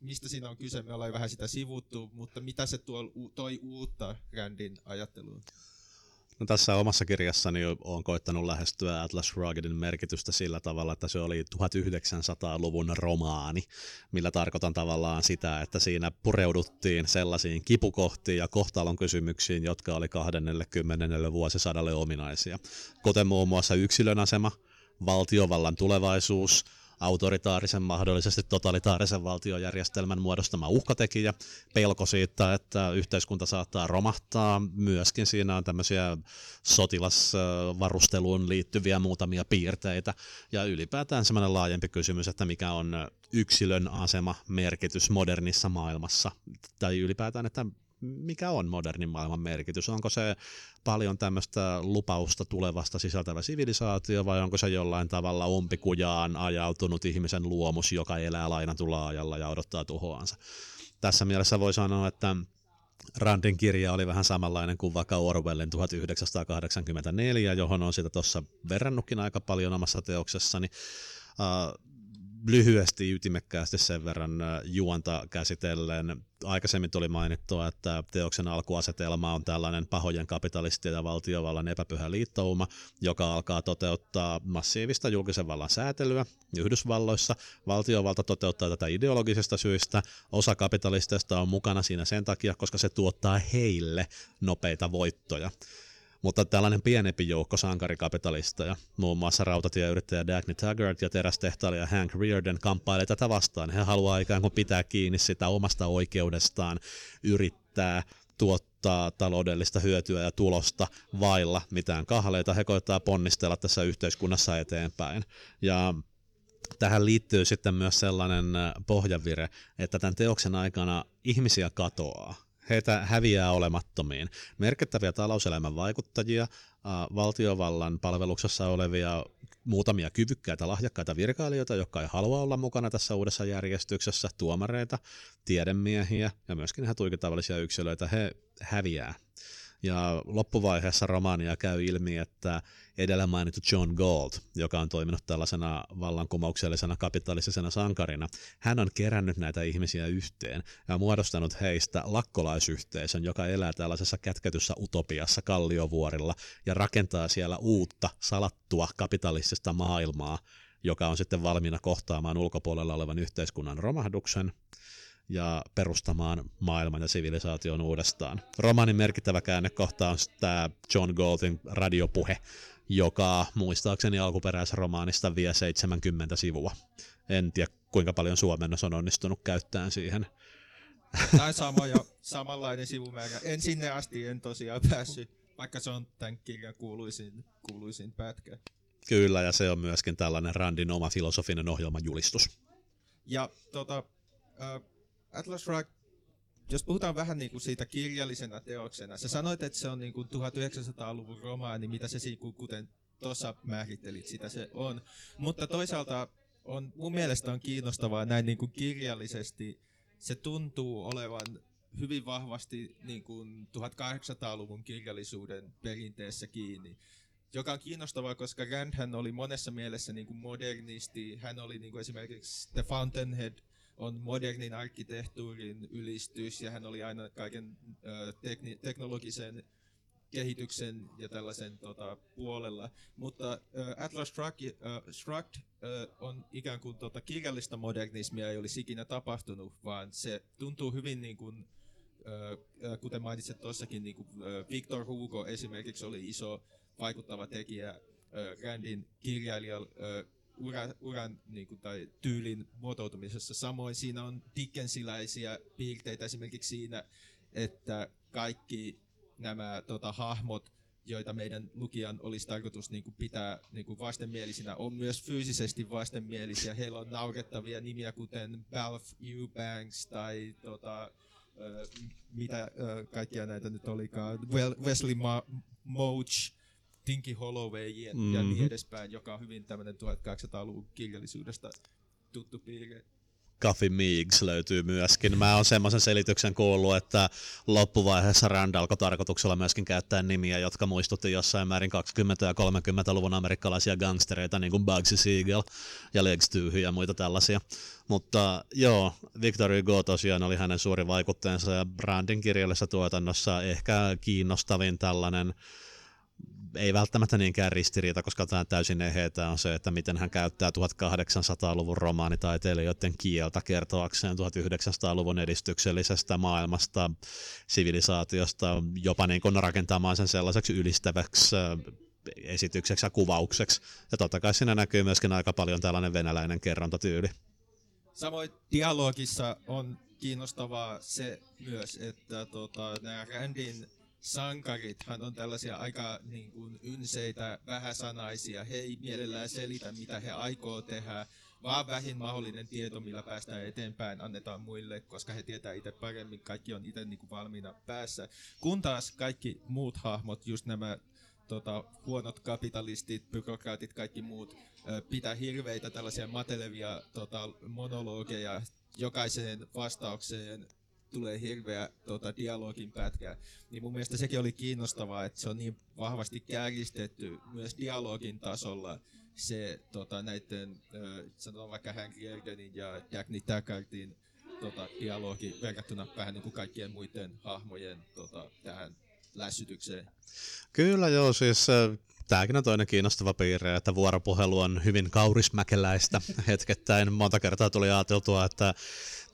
mistä siinä on kyse, me ollaan vähän sitä sivuttu, mutta mitä se tuo, toi uutta Randin ajatteluun? No tässä omassa kirjassani olen koittanut lähestyä Atlas Shruggedin merkitystä sillä tavalla, että se oli 1900-luvun romaani, millä tarkoitan tavallaan sitä, että siinä pureuduttiin sellaisiin kipukohtiin ja kohtalon kysymyksiin, jotka oli 20. vuosisadalle ominaisia, kuten muun muassa yksilön asema, valtiovallan tulevaisuus, autoritaarisen, mahdollisesti totalitaarisen valtiojärjestelmän muodostama uhkatekijä, pelko siitä, että yhteiskunta saattaa romahtaa, myöskin siinä on tämmöisiä sotilasvarusteluun liittyviä muutamia piirteitä, ja ylipäätään semmoinen laajempi kysymys, että mikä on yksilön asema, merkitys modernissa maailmassa, tai ylipäätään, että mikä on modernin maailman merkitys? Onko se paljon tämmöistä lupausta tulevasta sisältävä sivilisaatio vai onko se jollain tavalla umpikujaan ajautunut ihmisen luomus, joka elää lainatulla ajalla ja odottaa tuhoansa? Tässä mielessä voi sanoa, että Randin kirja oli vähän samanlainen kuin vaikka Orwellin 1984, johon on sitä tuossa verrannutkin aika paljon omassa teoksessani. Uh, lyhyesti ytimekkäästi sen verran äh, juonta käsitellen. Aikaisemmin tuli mainittua, että teoksen alkuasetelma on tällainen pahojen kapitalistien ja valtiovallan epäpyhä liittouma, joka alkaa toteuttaa massiivista julkisen vallan säätelyä Yhdysvalloissa. Valtiovalta toteuttaa tätä ideologisista syistä. Osa kapitalisteista on mukana siinä sen takia, koska se tuottaa heille nopeita voittoja. Mutta tällainen pienempi joukko sankarikapitalisteja, muun muassa rautatieyrittäjä Dagny Taggart ja terästehtailija Hank Reardon kamppailee tätä vastaan. He haluaa ikään kuin pitää kiinni sitä omasta oikeudestaan yrittää tuottaa taloudellista hyötyä ja tulosta vailla mitään kahleita. He koittaa ponnistella tässä yhteiskunnassa eteenpäin. Ja tähän liittyy sitten myös sellainen pohjavire, että tämän teoksen aikana ihmisiä katoaa heitä häviää olemattomiin. Merkittäviä talouselämän vaikuttajia, valtiovallan palveluksessa olevia muutamia kyvykkäitä, lahjakkaita virkailijoita, jotka ei halua olla mukana tässä uudessa järjestyksessä, tuomareita, tiedemiehiä ja myöskin ihan tuikitavallisia yksilöitä, he häviää. Ja loppuvaiheessa romaania käy ilmi, että edellä mainittu John Gold, joka on toiminut tällaisena vallankumouksellisena kapitalistisena sankarina, hän on kerännyt näitä ihmisiä yhteen ja muodostanut heistä lakkolaisyhteisön, joka elää tällaisessa kätketyssä utopiassa kalliovuorilla ja rakentaa siellä uutta salattua kapitalistista maailmaa, joka on sitten valmiina kohtaamaan ulkopuolella olevan yhteiskunnan romahduksen ja perustamaan maailman ja sivilisaation uudestaan. Romaanin merkittävä käännekohta on tämä John Galtin radiopuhe, joka muistaakseni alkuperäisromaanista vie 70 sivua. En tiedä, kuinka paljon suomennos on onnistunut käyttämään siihen. Tai sama ja samanlainen sivumäärä. En sinne asti en tosiaan päässyt, vaikka se on tämän kirjan kuuluisin, kuuluisin pätkä. Kyllä, ja se on myöskin tällainen Randin oma filosofinen ohjelmajulistus. Ja tota, äh, Atlas Shrugged, jos puhutaan vähän niin kuin siitä kirjallisena teoksena, sä sanoit, että se on niin kuin 1900-luvun romaani, mitä se siinä, kuten tuossa määrittelit, sitä se on. Mutta toisaalta on, mun mielestä on kiinnostavaa näin niin kuin kirjallisesti, se tuntuu olevan hyvin vahvasti niin kuin 1800-luvun kirjallisuuden perinteessä kiinni joka on kiinnostavaa, koska Rand oli monessa mielessä niin kuin modernisti. Hän oli niin kuin esimerkiksi The Fountainhead on modernin arkkitehtuurin ylistys ja hän oli aina kaiken tekni- teknologisen kehityksen ja tällaisen tota, puolella. Mutta äh, Atlas Shrugged, Shrugged on ikään kuin tota, kirjallista modernismia ei olisi ikinä tapahtunut, vaan se tuntuu hyvin niin kuin, äh, kuten mainitsit tuossakin, niin kuin, Victor Hugo esimerkiksi oli iso vaikuttava tekijä äh, Randin kirjailija ura, uran niin kuin, tai tyylin muotoutumisessa. Samoin siinä on Dickensiläisiä piirteitä esimerkiksi siinä, että kaikki nämä tota, hahmot, joita meidän lukijan olisi tarkoitus niin kuin, pitää niin kuin vastenmielisinä, on myös fyysisesti vastenmielisiä. Heillä on naurettavia nimiä, kuten Balf Eubanks tai tota, mitä kaikkia näitä nyt olikaan, Wesley Ma- Moach, Tinky Holloway mm-hmm. ja niin edespäin, joka on hyvin tämmöinen 1800-luvun kirjallisuudesta tuttu piirre. Coffee Meeks löytyy myöskin. Mä oon semmoisen selityksen kuullut, että loppuvaiheessa Rand alkoi tarkoituksella myöskin käyttää nimiä, jotka muistutti jossain määrin 20- ja 30-luvun amerikkalaisia gangstereita, niin kuin Bugsy Siegel ja Legs Toohy ja muita tällaisia. Mutta joo, Victor Hugo tosiaan oli hänen suuri vaikutteensa ja Randin kirjallisessa tuotannossa ehkä kiinnostavin tällainen ei välttämättä niinkään ristiriita, koska tämä täysin ehetä on se, että miten hän käyttää 1800-luvun romaanitaiteilijoiden kieltä kertoakseen 1900-luvun edistyksellisestä maailmasta, sivilisaatiosta, jopa niin kuin rakentamaan sen sellaiseksi ylistäväksi äh, esitykseksi ja kuvaukseksi. Ja totta kai siinä näkyy myöskin aika paljon tällainen venäläinen kerrontatyyli. Samoin dialogissa on kiinnostavaa se myös, että tota, nämä Randin sankarithan on tällaisia aika niin kuin, ynseitä, vähäsanaisia. He ei mielellään selitä, mitä he aikoo tehdä, vaan vähin mahdollinen tieto, millä päästään eteenpäin, annetaan muille, koska he tietää itse paremmin, kaikki on itse niin kuin, valmiina päässä. Kun taas kaikki muut hahmot, just nämä tota, huonot kapitalistit, byrokraatit, kaikki muut, pitää hirveitä tällaisia matelevia tota, monologeja jokaiseen vastaukseen tulee hirveä tota, dialogin pätkä, niin mun mielestä sekin oli kiinnostavaa, että se on niin vahvasti kärjistetty myös dialogin tasolla se tota, näiden, äh, sanotaan vaikka Hank Jergenin ja Dagny Taggardin tota, dialogi verrattuna vähän niin kuin kaikkien muiden hahmojen tota, tähän lässytykseen. Kyllä joo, siis Tämäkin on toinen kiinnostava piirre, että vuoropuhelu on hyvin kaurismäkeläistä [laughs] hetkettäin. Monta kertaa tuli ajateltua, että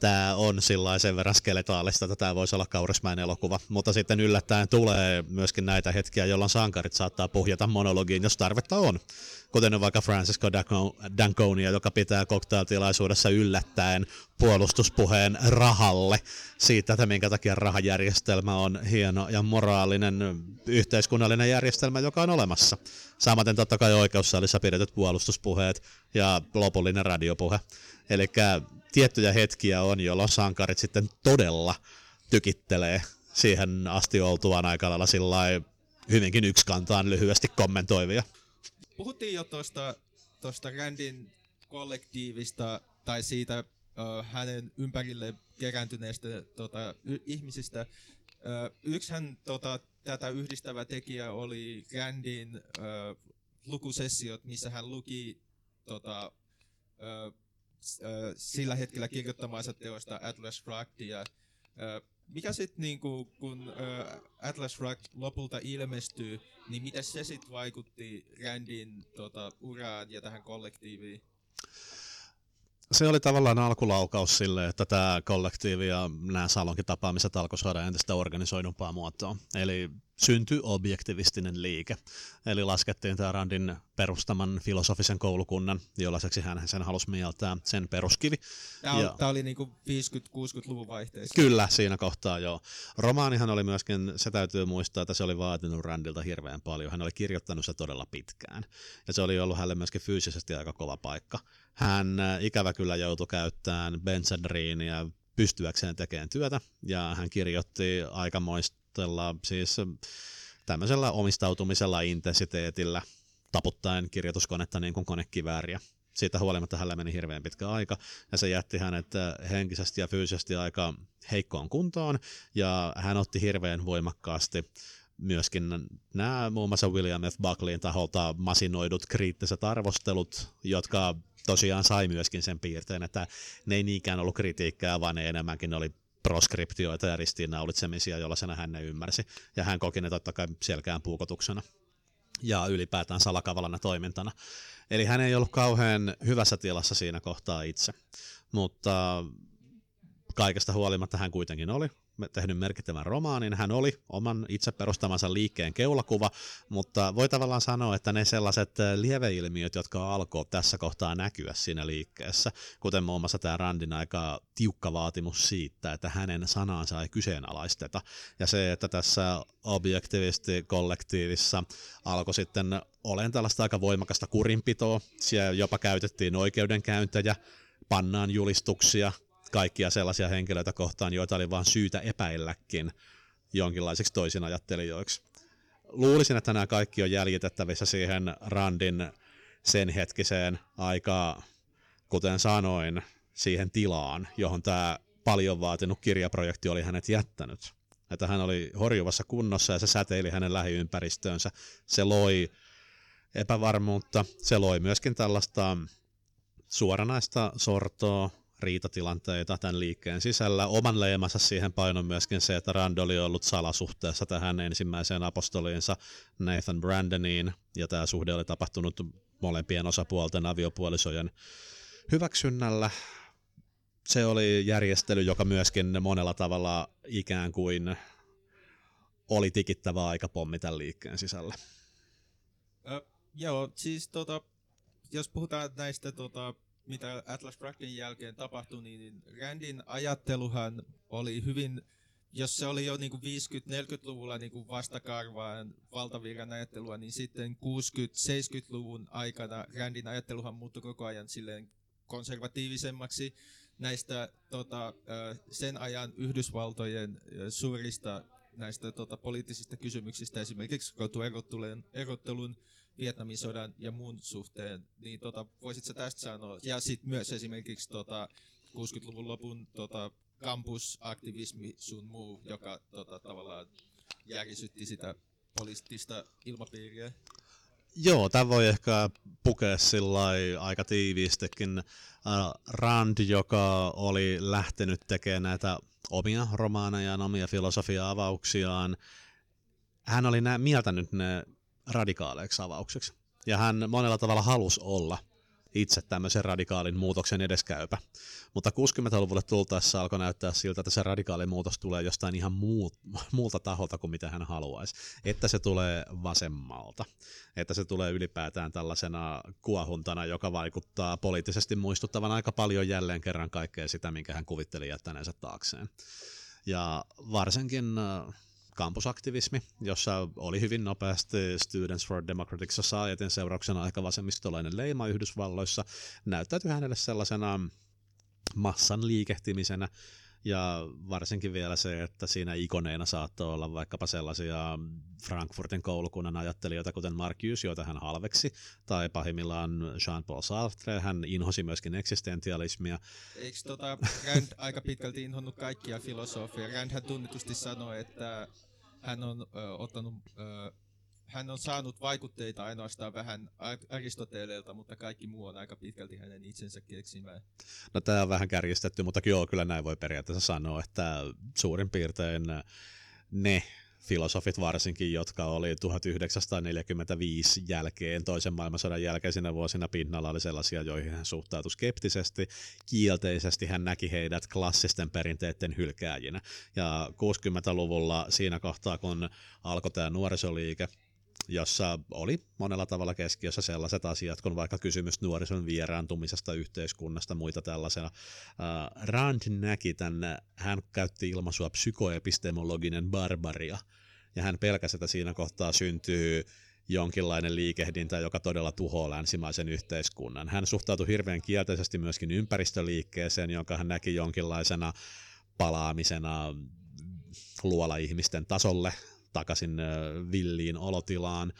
tämä on sen verran skeletaalista, että tämä voisi olla kaurismäen elokuva. Mutta sitten yllättäen tulee myöskin näitä hetkiä, jolloin sankarit saattaa puhjata monologiin, jos tarvetta on. Kuten vaikka Francisco Danconia, joka pitää cocktailtilaisuudessa yllättäen puolustuspuheen rahalle siitä, että minkä takia rahajärjestelmä on hieno ja moraalinen yhteiskunnallinen järjestelmä, joka on olemassa. Samaten totta kai oikeussalissa pidetyt puolustuspuheet ja lopullinen radiopuhe. Eli tiettyjä hetkiä on, jolloin sankarit sitten todella tykittelee siihen asti oltuaan aika lailla hyvinkin yksikantaan lyhyesti kommentoivia. Puhuttiin jo tuosta tosta Randin kollektiivista tai siitä ö, hänen ympärille kerääntyneistä tota, y- ihmisistä. Ö, yksihän tota, tätä yhdistävä tekijä oli Randin ö, lukusessiot, missä hän luki tota, ö, sillä hetkellä kirjoittamaansa teosta Atlas Shrugged. mikä sitten niinku, kun Atlas Shrugged lopulta ilmestyy, niin miten se sitten vaikutti Randin tota, uraan ja tähän kollektiiviin? Se oli tavallaan alkulaukaus sille, että tämä kollektiivi ja nämä salonkin tapaamiset alkoi saada entistä organisoidumpaa muotoa. Eli syntyi objektivistinen liike. Eli laskettiin tämä Randin perustaman filosofisen koulukunnan, jollaiseksi hän sen halusi mieltää sen peruskivi. Tämä, ja, tämä oli niinku 50-60-luvun vaihteessa. Kyllä, siinä kohtaa joo. Romaanihan oli myöskin, se täytyy muistaa, että se oli vaatinut Randilta hirveän paljon. Hän oli kirjoittanut se todella pitkään. Ja se oli ollut hänelle myöskin fyysisesti aika kova paikka. Hän äh, ikävä kyllä joutui käyttämään Benzedriiniä pystyäkseen tekemään työtä, ja hän kirjoitti aikamoistella siis tämmöisellä omistautumisella intensiteetillä, taputtaen kirjoituskonetta niin kuin konekivääriä. Siitä huolimatta hänellä meni hirveän pitkä aika, ja se jätti hänet äh, henkisesti ja fyysisesti aika heikkoon kuntoon, ja hän otti hirveän voimakkaasti myöskin nämä muun muassa William F. Buckleyin taholta masinoidut kriittiset arvostelut, jotka tosiaan sai myöskin sen piirteen, että ne ei niinkään ollut kritiikkaa, vaan ne enemmänkin oli proskriptioita ja ristiinnaulitsemisia, jolla sen hän ne ymmärsi. Ja hän koki ne totta kai selkään puukotuksena ja ylipäätään salakavalana toimintana. Eli hän ei ollut kauhean hyvässä tilassa siinä kohtaa itse, mutta kaikesta huolimatta hän kuitenkin oli tehnyt merkittävän romaanin. Hän oli oman itse perustamansa liikkeen keulakuva, mutta voi tavallaan sanoa, että ne sellaiset äh, lieveilmiöt, jotka alkoi tässä kohtaa näkyä siinä liikkeessä, kuten muun muassa tämä Randin aika tiukka vaatimus siitä, että hänen sanansa ei kyseenalaisteta, ja se, että tässä objektivisti-kollektiivissa alkoi sitten olen tällaista aika voimakasta kurinpitoa, siellä jopa käytettiin oikeudenkäyntejä, pannaan julistuksia, kaikkia sellaisia henkilöitä kohtaan, joita oli vain syytä epäilläkin jonkinlaisiksi toisin ajattelijoiksi. Luulisin, että nämä kaikki on jäljitettävissä siihen Randin sen hetkiseen aikaa, kuten sanoin, siihen tilaan, johon tämä paljon vaatinut kirjaprojekti oli hänet jättänyt. Että hän oli horjuvassa kunnossa ja se säteili hänen lähiympäristöönsä. Se loi epävarmuutta, se loi myöskin tällaista suoranaista sortoa, riitatilanteita tämän liikkeen sisällä. Oman leemansa siihen painon myöskin se, että Rand oli ollut salasuhteessa tähän ensimmäiseen apostoliinsa Nathan Brandoniin, ja tämä suhde oli tapahtunut molempien osapuolten aviopuolisojen hyväksynnällä. Se oli järjestely, joka myöskin monella tavalla ikään kuin oli tikittävä pommi tämän liikkeen sisällä. Ö, joo, siis tota, jos puhutaan näistä tota, mitä Atlas Shruggedin jälkeen tapahtui, niin Randin ajatteluhan oli hyvin, jos se oli jo niin 50-40-luvulla niin vastakarvaan valtavirran ajattelua, niin sitten 60-70-luvun aikana Randin ajatteluhan muuttui koko ajan silleen konservatiivisemmaksi näistä tota, sen ajan Yhdysvaltojen suurista näistä tota, poliittisista kysymyksistä, esimerkiksi rotuerottelun erottelun Vietnamin sodan ja muun suhteen, niin tota, voisitko tästä sanoa? Ja sitten myös esimerkiksi tota, 60-luvun lopun tota, kampusaktivismi sun muu, joka tota, tavallaan järjisytti sitä poliittista ilmapiiriä. Joo, tämä voi ehkä pukea sillä aika tiiviistikin. Äh, Rand, joka oli lähtenyt tekemään näitä omia romaanejaan, omia filosofia-avauksiaan, hän oli nä- mieltänyt ne radikaaleiksi avaukseksi. Ja hän monella tavalla halusi olla itse tämmöisen radikaalin muutoksen edeskäypä. Mutta 60-luvulle tultaessa alkoi näyttää siltä, että se radikaali muutos tulee jostain ihan muut, [laughs] muulta taholta kuin mitä hän haluaisi. Että se tulee vasemmalta. Että se tulee ylipäätään tällaisena kuohuntana, joka vaikuttaa poliittisesti muistuttavan aika paljon jälleen kerran kaikkea sitä, minkä hän kuvitteli jättäneensä taakseen. Ja varsinkin kampusaktivismi, jossa oli hyvin nopeasti Students for Democratic Societyn seurauksena aika vasemmistolainen leima Yhdysvalloissa, näyttäytyi hänelle sellaisena massan liikehtimisenä, ja varsinkin vielä se, että siinä ikoneina saattoi olla vaikkapa sellaisia Frankfurtin koulukunnan ajattelijoita, kuten Marcus, joita hän halveksi, tai pahimmillaan Jean-Paul Sartre, hän inhosi myöskin eksistentialismia. Eikö tota, Rand aika pitkälti inhonnut kaikkia filosofia? Rand hän tunnetusti sanoi, että hän on ö, ottanut, ö, hän on saanut vaikutteita ainoastaan vähän Aristoteleelta, mutta kaikki muu on aika pitkälti hänen itsensä keksimään. No tämä on vähän kärjistetty, mutta joo, kyllä näin voi periaatteessa sanoa, että suurin piirtein ne filosofit varsinkin, jotka oli 1945 jälkeen, toisen maailmansodan jälkeisinä vuosina pinnalla, oli sellaisia, joihin hän suhtautui skeptisesti, kielteisesti, hän näki heidät klassisten perinteiden hylkääjinä. Ja 60-luvulla siinä kohtaa, kun alkoi tämä nuorisoliike, jossa oli monella tavalla keskiössä sellaiset asiat, kun vaikka kysymys nuorison vieraantumisesta yhteiskunnasta, muita tällaisena. Rand näki tänne, hän käytti ilmaisua psykoepistemologinen barbaria, ja hän pelkäsi, että siinä kohtaa syntyy jonkinlainen liikehdintä, joka todella tuhoaa länsimaisen yhteiskunnan. Hän suhtautui hirveän kielteisesti myöskin ympäristöliikkeeseen, jonka hän näki jonkinlaisena palaamisena luola-ihmisten tasolle, takaisin villiin olotilaan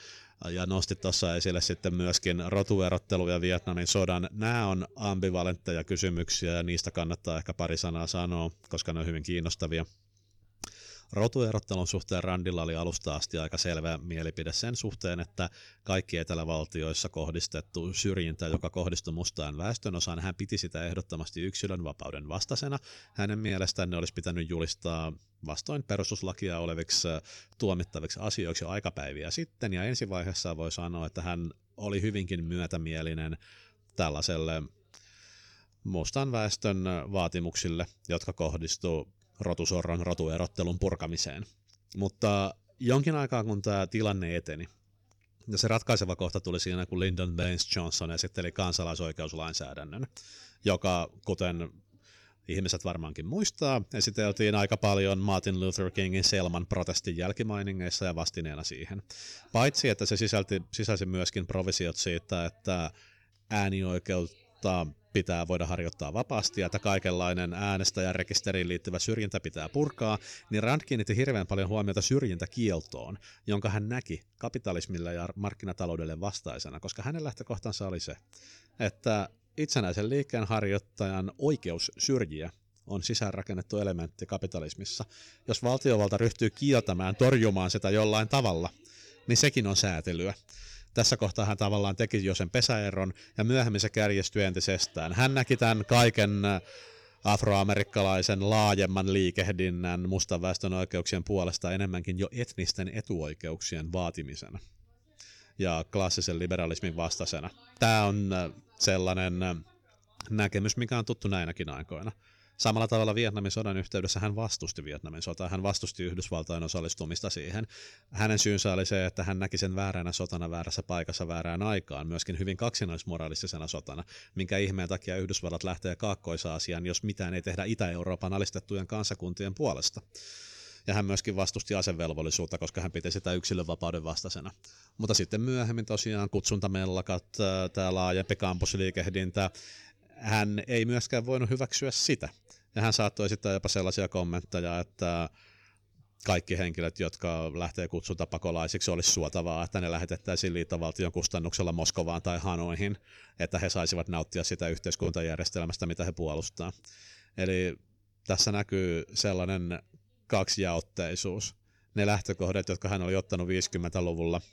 ja nosti tuossa esille sitten myöskin rotuerottelu ja Vietnamin sodan. Nämä on ambivalentteja kysymyksiä ja niistä kannattaa ehkä pari sanaa sanoa, koska ne on hyvin kiinnostavia. Rotuerottelun suhteen Randilla oli alusta asti aika selvä mielipide sen suhteen, että kaikki etelävaltioissa kohdistettu syrjintä, joka kohdistui mustaan väestönosaan, hän piti sitä ehdottomasti yksilön vapauden vastaisena. Hänen mielestään ne olisi pitänyt julistaa vastoin perustuslakia oleviksi tuomittaviksi asioiksi aikapäiviä sitten, ja ensivaiheessa voi sanoa, että hän oli hyvinkin myötämielinen tällaiselle mustan väestön vaatimuksille, jotka kohdistuu rotusorron rotuerottelun purkamiseen. Mutta jonkin aikaa kun tämä tilanne eteni, ja se ratkaiseva kohta tuli siinä, kun Lyndon Baines Johnson esitteli kansalaisoikeuslainsäädännön, joka, kuten ihmiset varmaankin muistaa, esiteltiin aika paljon Martin Luther Kingin Selman protestin jälkimainingeissa ja vastineena siihen. Paitsi, että se sisälti, sisälsi myöskin provisiot siitä, että äänioikeutta pitää voida harjoittaa vapaasti ja että kaikenlainen äänestäjärekisteriin liittyvä syrjintä pitää purkaa, niin Rand kiinnitti hirveän paljon huomiota syrjintäkieltoon, jonka hän näki kapitalismille ja markkinataloudelle vastaisena, koska hänen lähtökohtansa oli se, että itsenäisen liikkeen harjoittajan oikeus syrjiä on sisäänrakennettu elementti kapitalismissa. Jos valtiovalta ryhtyy kieltämään, torjumaan sitä jollain tavalla, niin sekin on säätelyä tässä kohtaa hän tavallaan teki jo sen pesäeron, ja myöhemmin se kärjestyi entisestään. Hän näki tämän kaiken äh, afroamerikkalaisen laajemman liikehdinnän mustan väestön oikeuksien puolesta enemmänkin jo etnisten etuoikeuksien vaatimisena ja klassisen liberalismin vastaisena. Tämä on äh, sellainen äh, näkemys, mikä on tuttu näinäkin aikoina. Samalla tavalla Vietnamin sodan yhteydessä hän vastusti Vietnamin sotaa, hän vastusti Yhdysvaltain osallistumista siihen. Hänen syynsä oli se, että hän näki sen vääränä sotana väärässä paikassa väärään aikaan, myöskin hyvin kaksinaismoralistisena sotana, minkä ihmeen takia Yhdysvallat lähtee Kaakkois-Aasiaan, jos mitään ei tehdä Itä-Euroopan alistettujen kansakuntien puolesta ja hän myöskin vastusti asevelvollisuutta, koska hän piti sitä yksilönvapauden vastaisena. Mutta sitten myöhemmin tosiaan kutsuntamellakat, tämä laajempi kampusliikehdintä, hän ei myöskään voinut hyväksyä sitä. Ja hän saattoi esittää jopa sellaisia kommentteja, että kaikki henkilöt, jotka lähtee kutsuta pakolaisiksi, olisi suotavaa, että ne lähetettäisiin liittovaltion kustannuksella Moskovaan tai Hanoihin, että he saisivat nauttia sitä yhteiskuntajärjestelmästä, mitä he puolustaa. Eli tässä näkyy sellainen kaksijaotteisuus. Ne lähtökohdat, jotka hän oli ottanut 50-luvulla –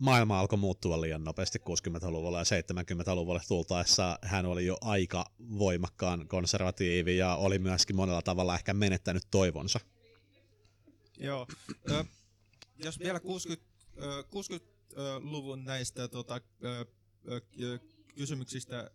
maailma alkoi muuttua liian nopeasti 60-luvulla ja 70-luvulle tultaessa hän oli jo aika voimakkaan konservatiivi ja oli myöskin monella tavalla ehkä menettänyt toivonsa. Joo. Ö, jos vielä 60, 60-luvun näistä tota, ö, ö, kysymyksistä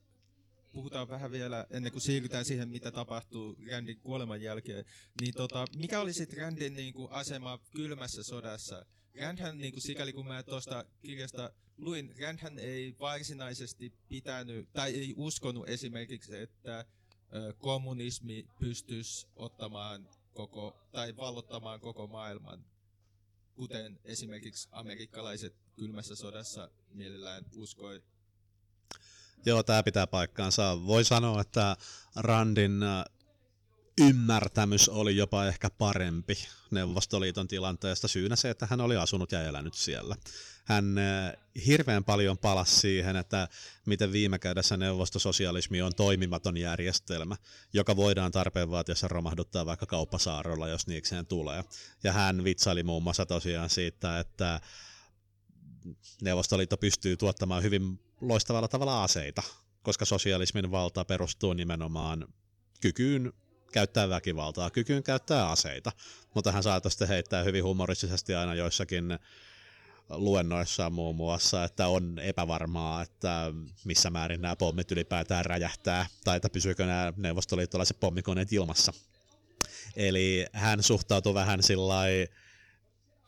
puhutaan vähän vielä ennen kuin siirrytään siihen, mitä tapahtuu Randin kuoleman jälkeen, niin tota, mikä oli sitten Randin niin kuin, asema kylmässä sodassa? Randhän, niin kuin sikäli kun mä tuosta kirjasta luin, Randhän ei varsinaisesti pitänyt, tai ei uskonut esimerkiksi, että kommunismi pystyisi ottamaan koko, tai vallottamaan koko maailman, kuten esimerkiksi amerikkalaiset kylmässä sodassa mielellään uskoi. Joo, tämä pitää paikkaansa. Voi sanoa, että Randin ymmärtämys oli jopa ehkä parempi Neuvostoliiton tilanteesta. Syynä se, että hän oli asunut ja elänyt siellä. Hän eh, hirveän paljon palasi siihen, että miten viime kädessä neuvostososialismi on toimimaton järjestelmä, joka voidaan tarpeen vaatiessa romahduttaa vaikka kauppasaarolla, jos niikseen tulee. Ja hän vitsaili muun muassa tosiaan siitä, että Neuvostoliitto pystyy tuottamaan hyvin loistavalla tavalla aseita, koska sosialismin valta perustuu nimenomaan kykyyn käyttää väkivaltaa, kykyyn käyttää aseita, mutta hän saattaa sitten heittää hyvin humoristisesti aina joissakin luennoissa muun muassa, että on epävarmaa, että missä määrin nämä pommit ylipäätään räjähtää, tai että pysyykö nämä neuvostoliittolaiset pommikoneet ilmassa. Eli hän suhtautuu vähän sillä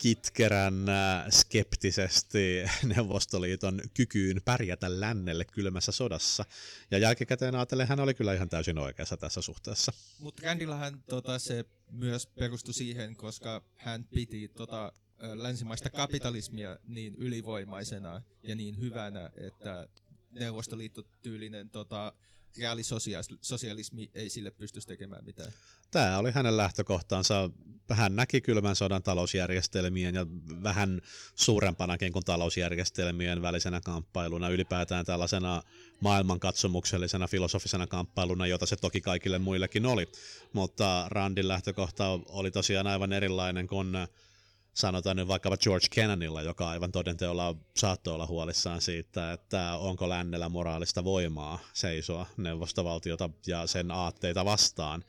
kitkerän äh, skeptisesti [laughs] Neuvostoliiton kykyyn pärjätä lännelle kylmässä sodassa. Ja jälkikäteen ajatellen hän oli kyllä ihan täysin oikeassa tässä suhteessa. Mutta Randillähän tota, se myös perustui siihen, koska hän piti tota, länsimaista kapitalismia niin ylivoimaisena ja niin hyvänä, että Neuvostoliitto-tyylinen tota, reaalisosialismi ei sille pystyisi tekemään mitään. Tämä oli hänen lähtökohtaansa. Hän näki kylmän sodan talousjärjestelmien ja vähän suurempanakin kuin talousjärjestelmien välisenä kamppailuna, ylipäätään tällaisena maailmankatsomuksellisena filosofisena kamppailuna, jota se toki kaikille muillekin oli. Mutta Randin lähtökohta oli tosiaan aivan erilainen kuin sanotaan nyt vaikkapa George Kennanilla, joka aivan todenteolla saattoi olla huolissaan siitä, että onko lännellä moraalista voimaa seisoa neuvostovaltiota ja sen aatteita vastaan.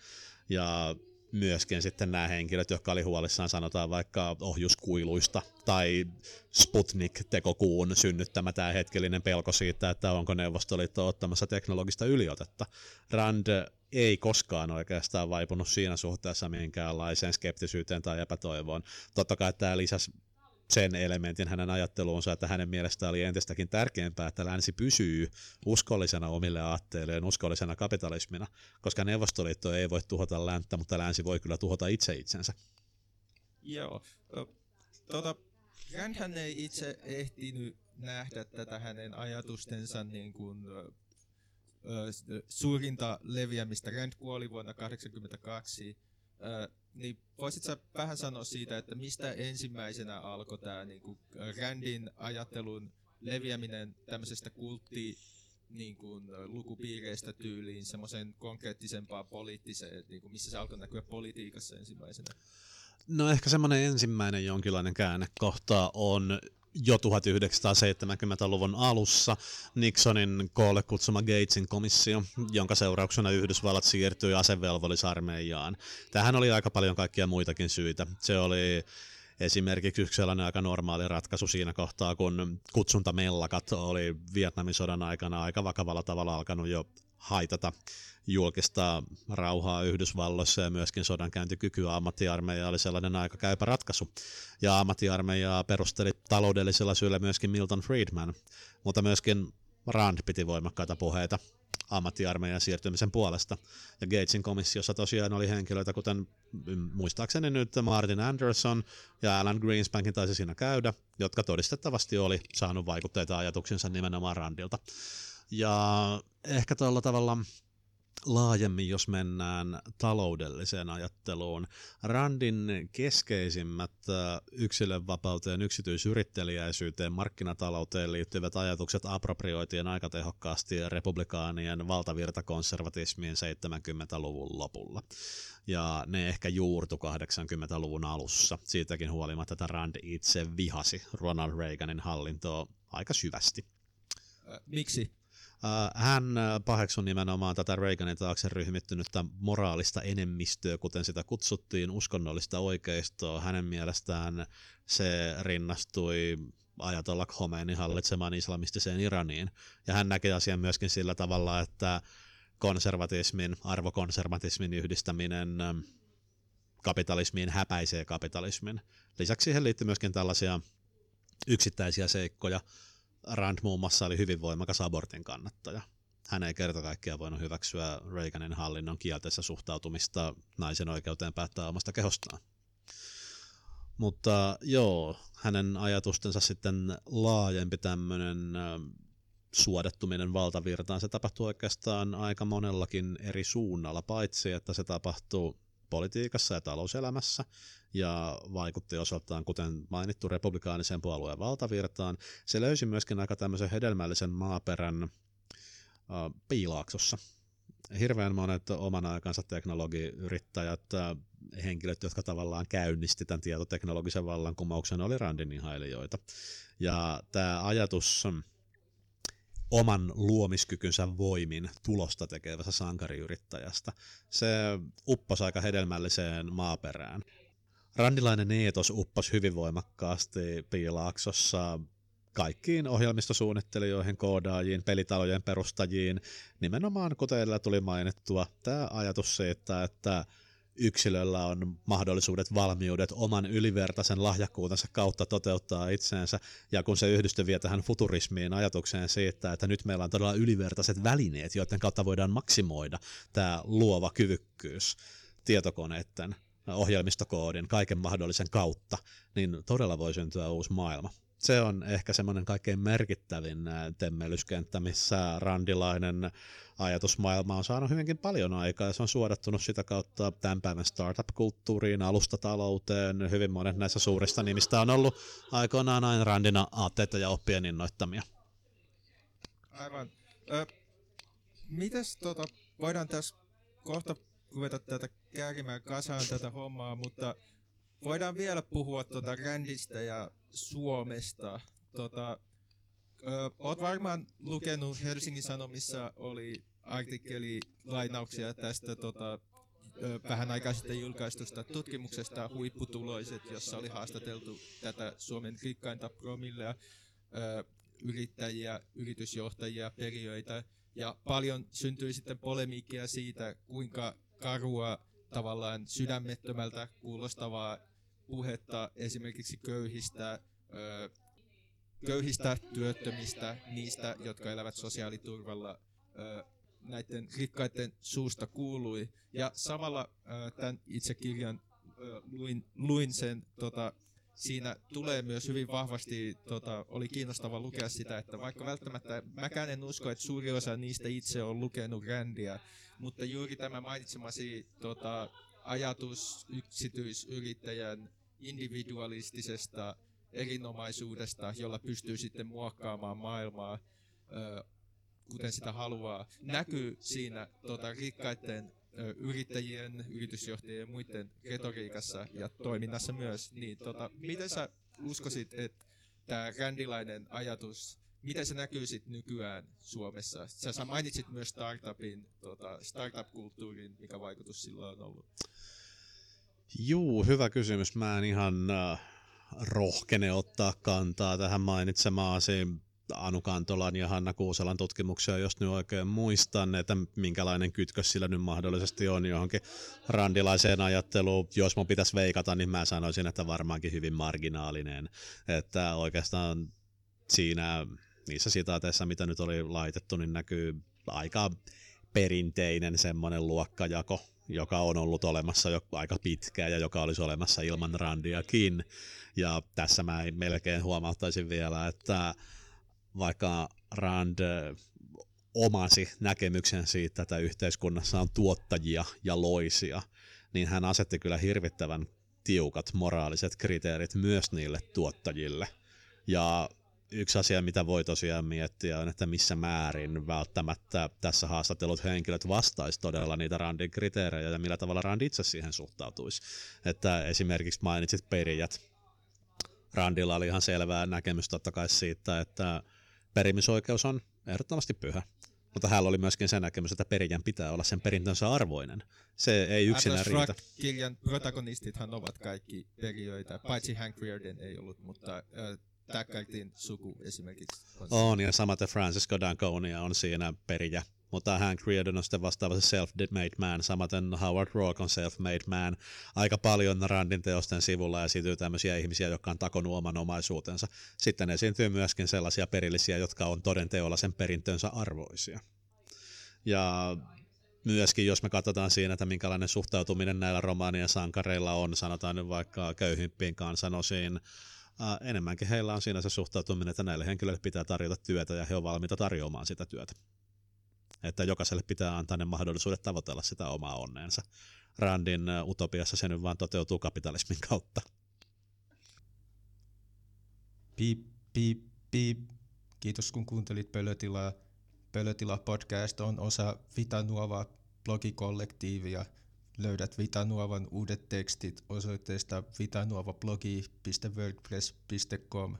Ja myöskin sitten nämä henkilöt, jotka oli huolissaan sanotaan vaikka ohjuskuiluista tai Sputnik-tekokuun synnyttämä tämä hetkellinen pelko siitä, että onko Neuvostoliitto ottamassa teknologista yliotetta. Rand ei koskaan oikeastaan vaipunut siinä suhteessa minkäänlaiseen skeptisyyteen tai epätoivoon. Totta kai tämä lisäsi sen elementin hänen ajatteluunsa, että hänen mielestään oli entistäkin tärkeämpää, että länsi pysyy uskollisena omille aatteilleen, uskollisena kapitalismina, koska Neuvostoliitto ei voi tuhota länttä, mutta länsi voi kyllä tuhota itse itsensä. Joo. Tuota, hän ei itse ehtinyt nähdä tätä hänen ajatustensa niin kuin, suurinta leviämistä. Rand kuoli vuonna 1982. Niin voisitko vähän sanoa siitä, että mistä ensimmäisenä alkoi tämä niin kuin Randin ajattelun leviäminen tämmöisestä kultti niin kuin, lukupiireistä tyyliin semmoisen konkreettisempaan poliittiseen, niin kuin, missä se alkoi näkyä politiikassa ensimmäisenä? No ehkä semmoinen ensimmäinen jonkinlainen käännekohta on jo 1970-luvun alussa Nixonin koolle kutsuma Gatesin komissio, jonka seurauksena Yhdysvallat siirtyi asevelvollisarmeijaan. Tähän oli aika paljon kaikkia muitakin syitä. Se oli esimerkiksi yksi sellainen aika normaali ratkaisu siinä kohtaa, kun kutsuntamellakat oli Vietnamin sodan aikana aika vakavalla tavalla alkanut jo haitata julkista rauhaa Yhdysvalloissa ja myöskin sodankäyntikykyä ammattiarmeija oli sellainen aika käypä ratkaisu. Ja ammattiarmeijaa perusteli taloudellisella syyllä myöskin Milton Friedman, mutta myöskin Rand piti voimakkaita puheita ammattiarmeijan siirtymisen puolesta. Ja Gatesin komissiossa tosiaan oli henkilöitä, kuten mm, muistaakseni nyt Martin Anderson ja Alan Greenspankin taisi siinä käydä, jotka todistettavasti oli saanut vaikutteita ajatuksensa nimenomaan Randilta. Ja ehkä tuolla tavalla laajemmin, jos mennään taloudelliseen ajatteluun. Randin keskeisimmät yksilönvapauteen, yksityisyrittelijäisyyteen, markkinatalouteen liittyvät ajatukset aproprioitiin aika tehokkaasti republikaanien valtavirtakonservatismiin 70-luvun lopulla. Ja ne ehkä juurtu 80-luvun alussa. Siitäkin huolimatta, että Rand itse vihasi Ronald Reaganin hallintoa aika syvästi. Miksi? Hän paheksui nimenomaan tätä Reaganin taakse ryhmittynyttä moraalista enemmistöä, kuten sitä kutsuttiin, uskonnollista oikeistoa. Hänen mielestään se rinnastui Ajatollah Khomeinin hallitsemaan islamistiseen Iraniin. Ja hän näki asian myöskin sillä tavalla, että konservatismin, arvokonservatismin yhdistäminen kapitalismiin häpäisee kapitalismin. Lisäksi siihen liittyy myöskin tällaisia yksittäisiä seikkoja, Rand muun muassa oli hyvin voimakas abortin kannattaja. Hän ei kerta kaikkiaan voinut hyväksyä Reaganin hallinnon kielteistä suhtautumista naisen oikeuteen päättää omasta kehostaan. Mutta joo, hänen ajatustensa sitten laajempi tämmöinen suodattuminen valtavirtaan, se tapahtuu oikeastaan aika monellakin eri suunnalla, paitsi että se tapahtuu politiikassa ja talouselämässä ja vaikutti osaltaan, kuten mainittu, republikaanisen puolueen valtavirtaan. Se löysi myöskin aika tämmöisen hedelmällisen maaperän äh, piilaaksossa. Hirveän monet oman aikansa teknologiyrittäjät, äh, henkilöt, jotka tavallaan käynnisti tämän tietoteknologisen vallankumouksen, oli Randin. Ja tämä ajatus oman luomiskykynsä voimin tulosta tekevästä sankariyrittäjästä. Se upposi aika hedelmälliseen maaperään. Randilainen eetos upposi hyvin voimakkaasti Piilaaksossa kaikkiin ohjelmistosuunnittelijoihin, koodaajiin, pelitalojen perustajiin. Nimenomaan, kuten edellä tuli mainittua, tämä ajatus siitä, että yksilöllä on mahdollisuudet, valmiudet oman ylivertaisen lahjakkuutensa kautta toteuttaa itseensä, ja kun se yhdistö vie tähän futurismiin ajatukseen siitä, että nyt meillä on todella ylivertaiset välineet, joiden kautta voidaan maksimoida tämä luova kyvykkyys tietokoneiden, ohjelmistokoodin, kaiken mahdollisen kautta, niin todella voi syntyä uusi maailma se on ehkä semmoinen kaikkein merkittävin temmelyskenttä, missä randilainen ajatusmaailma on saanut hyvinkin paljon aikaa se on suodattunut sitä kautta tämän päivän startup-kulttuuriin, alustatalouteen. Hyvin monet näistä suurista nimistä on ollut aikoinaan aina randina aatteita ja oppien innoittamia. Aivan. Ö, mites tota, voidaan tässä kohta ruveta tätä käärimään kasaan tätä hommaa, mutta voidaan vielä puhua tuota rändistä ja Suomesta. Tota, ö, oot varmaan lukenut Helsingin Sanomissa oli artikkeli lainauksia tästä tota, ö, vähän aikaa sitten julkaistusta tutkimuksesta Huipputuloiset, jossa oli haastateltu tätä Suomen rikkainta promillea, yrittäjiä, yritysjohtajia, periöitä, ja paljon syntyi sitten polemiikkia siitä, kuinka karua tavallaan sydämettömältä kuulostavaa puhetta esimerkiksi köyhistä, köyhistä työttömistä, niistä, jotka elävät sosiaaliturvalla, näiden rikkaiden suusta kuului. Ja samalla tämän itse kirjan luin, luin sen, tota, siinä tulee myös hyvin vahvasti, tota, oli kiinnostava lukea sitä, että vaikka välttämättä mäkään en usko, että suuri osa niistä itse on lukenut rändiä, mutta juuri tämä mainitsemasi tota, ajatus yksityisyrittäjän individualistisesta erinomaisuudesta, jolla pystyy sitten muokkaamaan maailmaa kuten sitä haluaa, näkyy siinä tota, rikkaiden yrittäjien, yritysjohtajien ja muiden retoriikassa ja toiminnassa myös. Niin, tota, miten sä uskoisit, että tämä rändilainen ajatus miten se näkyy sitten nykyään Suomessa? Sä, sä mainitsit myös startupin, tota, startup-kulttuurin, mikä vaikutus sillä on ollut. Juu, hyvä kysymys. Mä en ihan äh, rohkene ottaa kantaa tähän mainitsemaasi Anu Kantolan ja Hanna Kuuselan tutkimuksia, jos nyt oikein muistan, että minkälainen kytkös sillä nyt mahdollisesti on johonkin randilaiseen ajatteluun. Jos mun pitäisi veikata, niin mä sanoisin, että varmaankin hyvin marginaalinen. Että oikeastaan siinä niissä sitaateissa, mitä nyt oli laitettu, niin näkyy aika perinteinen semmoinen luokkajako, joka on ollut olemassa jo aika pitkään ja joka olisi olemassa ilman Randiakin. Ja tässä mä melkein huomauttaisin vielä, että vaikka Rand omasi näkemyksen siitä, että yhteiskunnassa on tuottajia ja loisia, niin hän asetti kyllä hirvittävän tiukat moraaliset kriteerit myös niille tuottajille. Ja yksi asia, mitä voi tosiaan miettiä, on, että missä määrin välttämättä tässä haastattelut henkilöt vastaisi todella niitä Randin kriteerejä ja millä tavalla Rand itse siihen suhtautuisi. Että esimerkiksi mainitsit perijät. Randilla oli ihan selvää näkemys totta kai siitä, että perimisoikeus on ehdottomasti pyhä. Mutta hänellä oli myöskin se näkemys, että perijän pitää olla sen perintönsä arvoinen. Se ei yksinään riitä. kirjan protagonistithan ovat kaikki perijöitä, paitsi Hank Reardon ei ollut, mutta äh, Tackartin suku esimerkiksi. On, ja samaten Francisco Danconia on siinä perijä. Mutta Hank Reardon on sitten vastaava self-made man, samaten Howard Rourke on self-made man. Aika paljon Randin teosten sivulla esiintyy tämmöisiä ihmisiä, jotka on takonut oman omaisuutensa. Sitten esiintyy myöskin sellaisia perillisiä, jotka on todenteolla sen perintönsä arvoisia. Ja myöskin, jos me katsotaan siinä, että minkälainen suhtautuminen näillä romaanien sankareilla on, sanotaan nyt vaikka köyhimpiin kansanosiin, Uh, enemmänkin heillä on siinä se suhtautuminen, että näille henkilöille pitää tarjota työtä ja he ovat valmiita tarjoamaan sitä työtä. Että jokaiselle pitää antaa ne mahdollisuudet tavoitella sitä omaa onneensa. Randin utopiassa se nyt vaan toteutuu kapitalismin kautta. Piip, piip, piip. Kiitos kun kuuntelit Pölötilaa. Pölötila podcast on osa Vitanuova blogikollektiivia. Löydät Vitanuovan uudet tekstit osoitteesta vitanuovablogi.wordpress.com.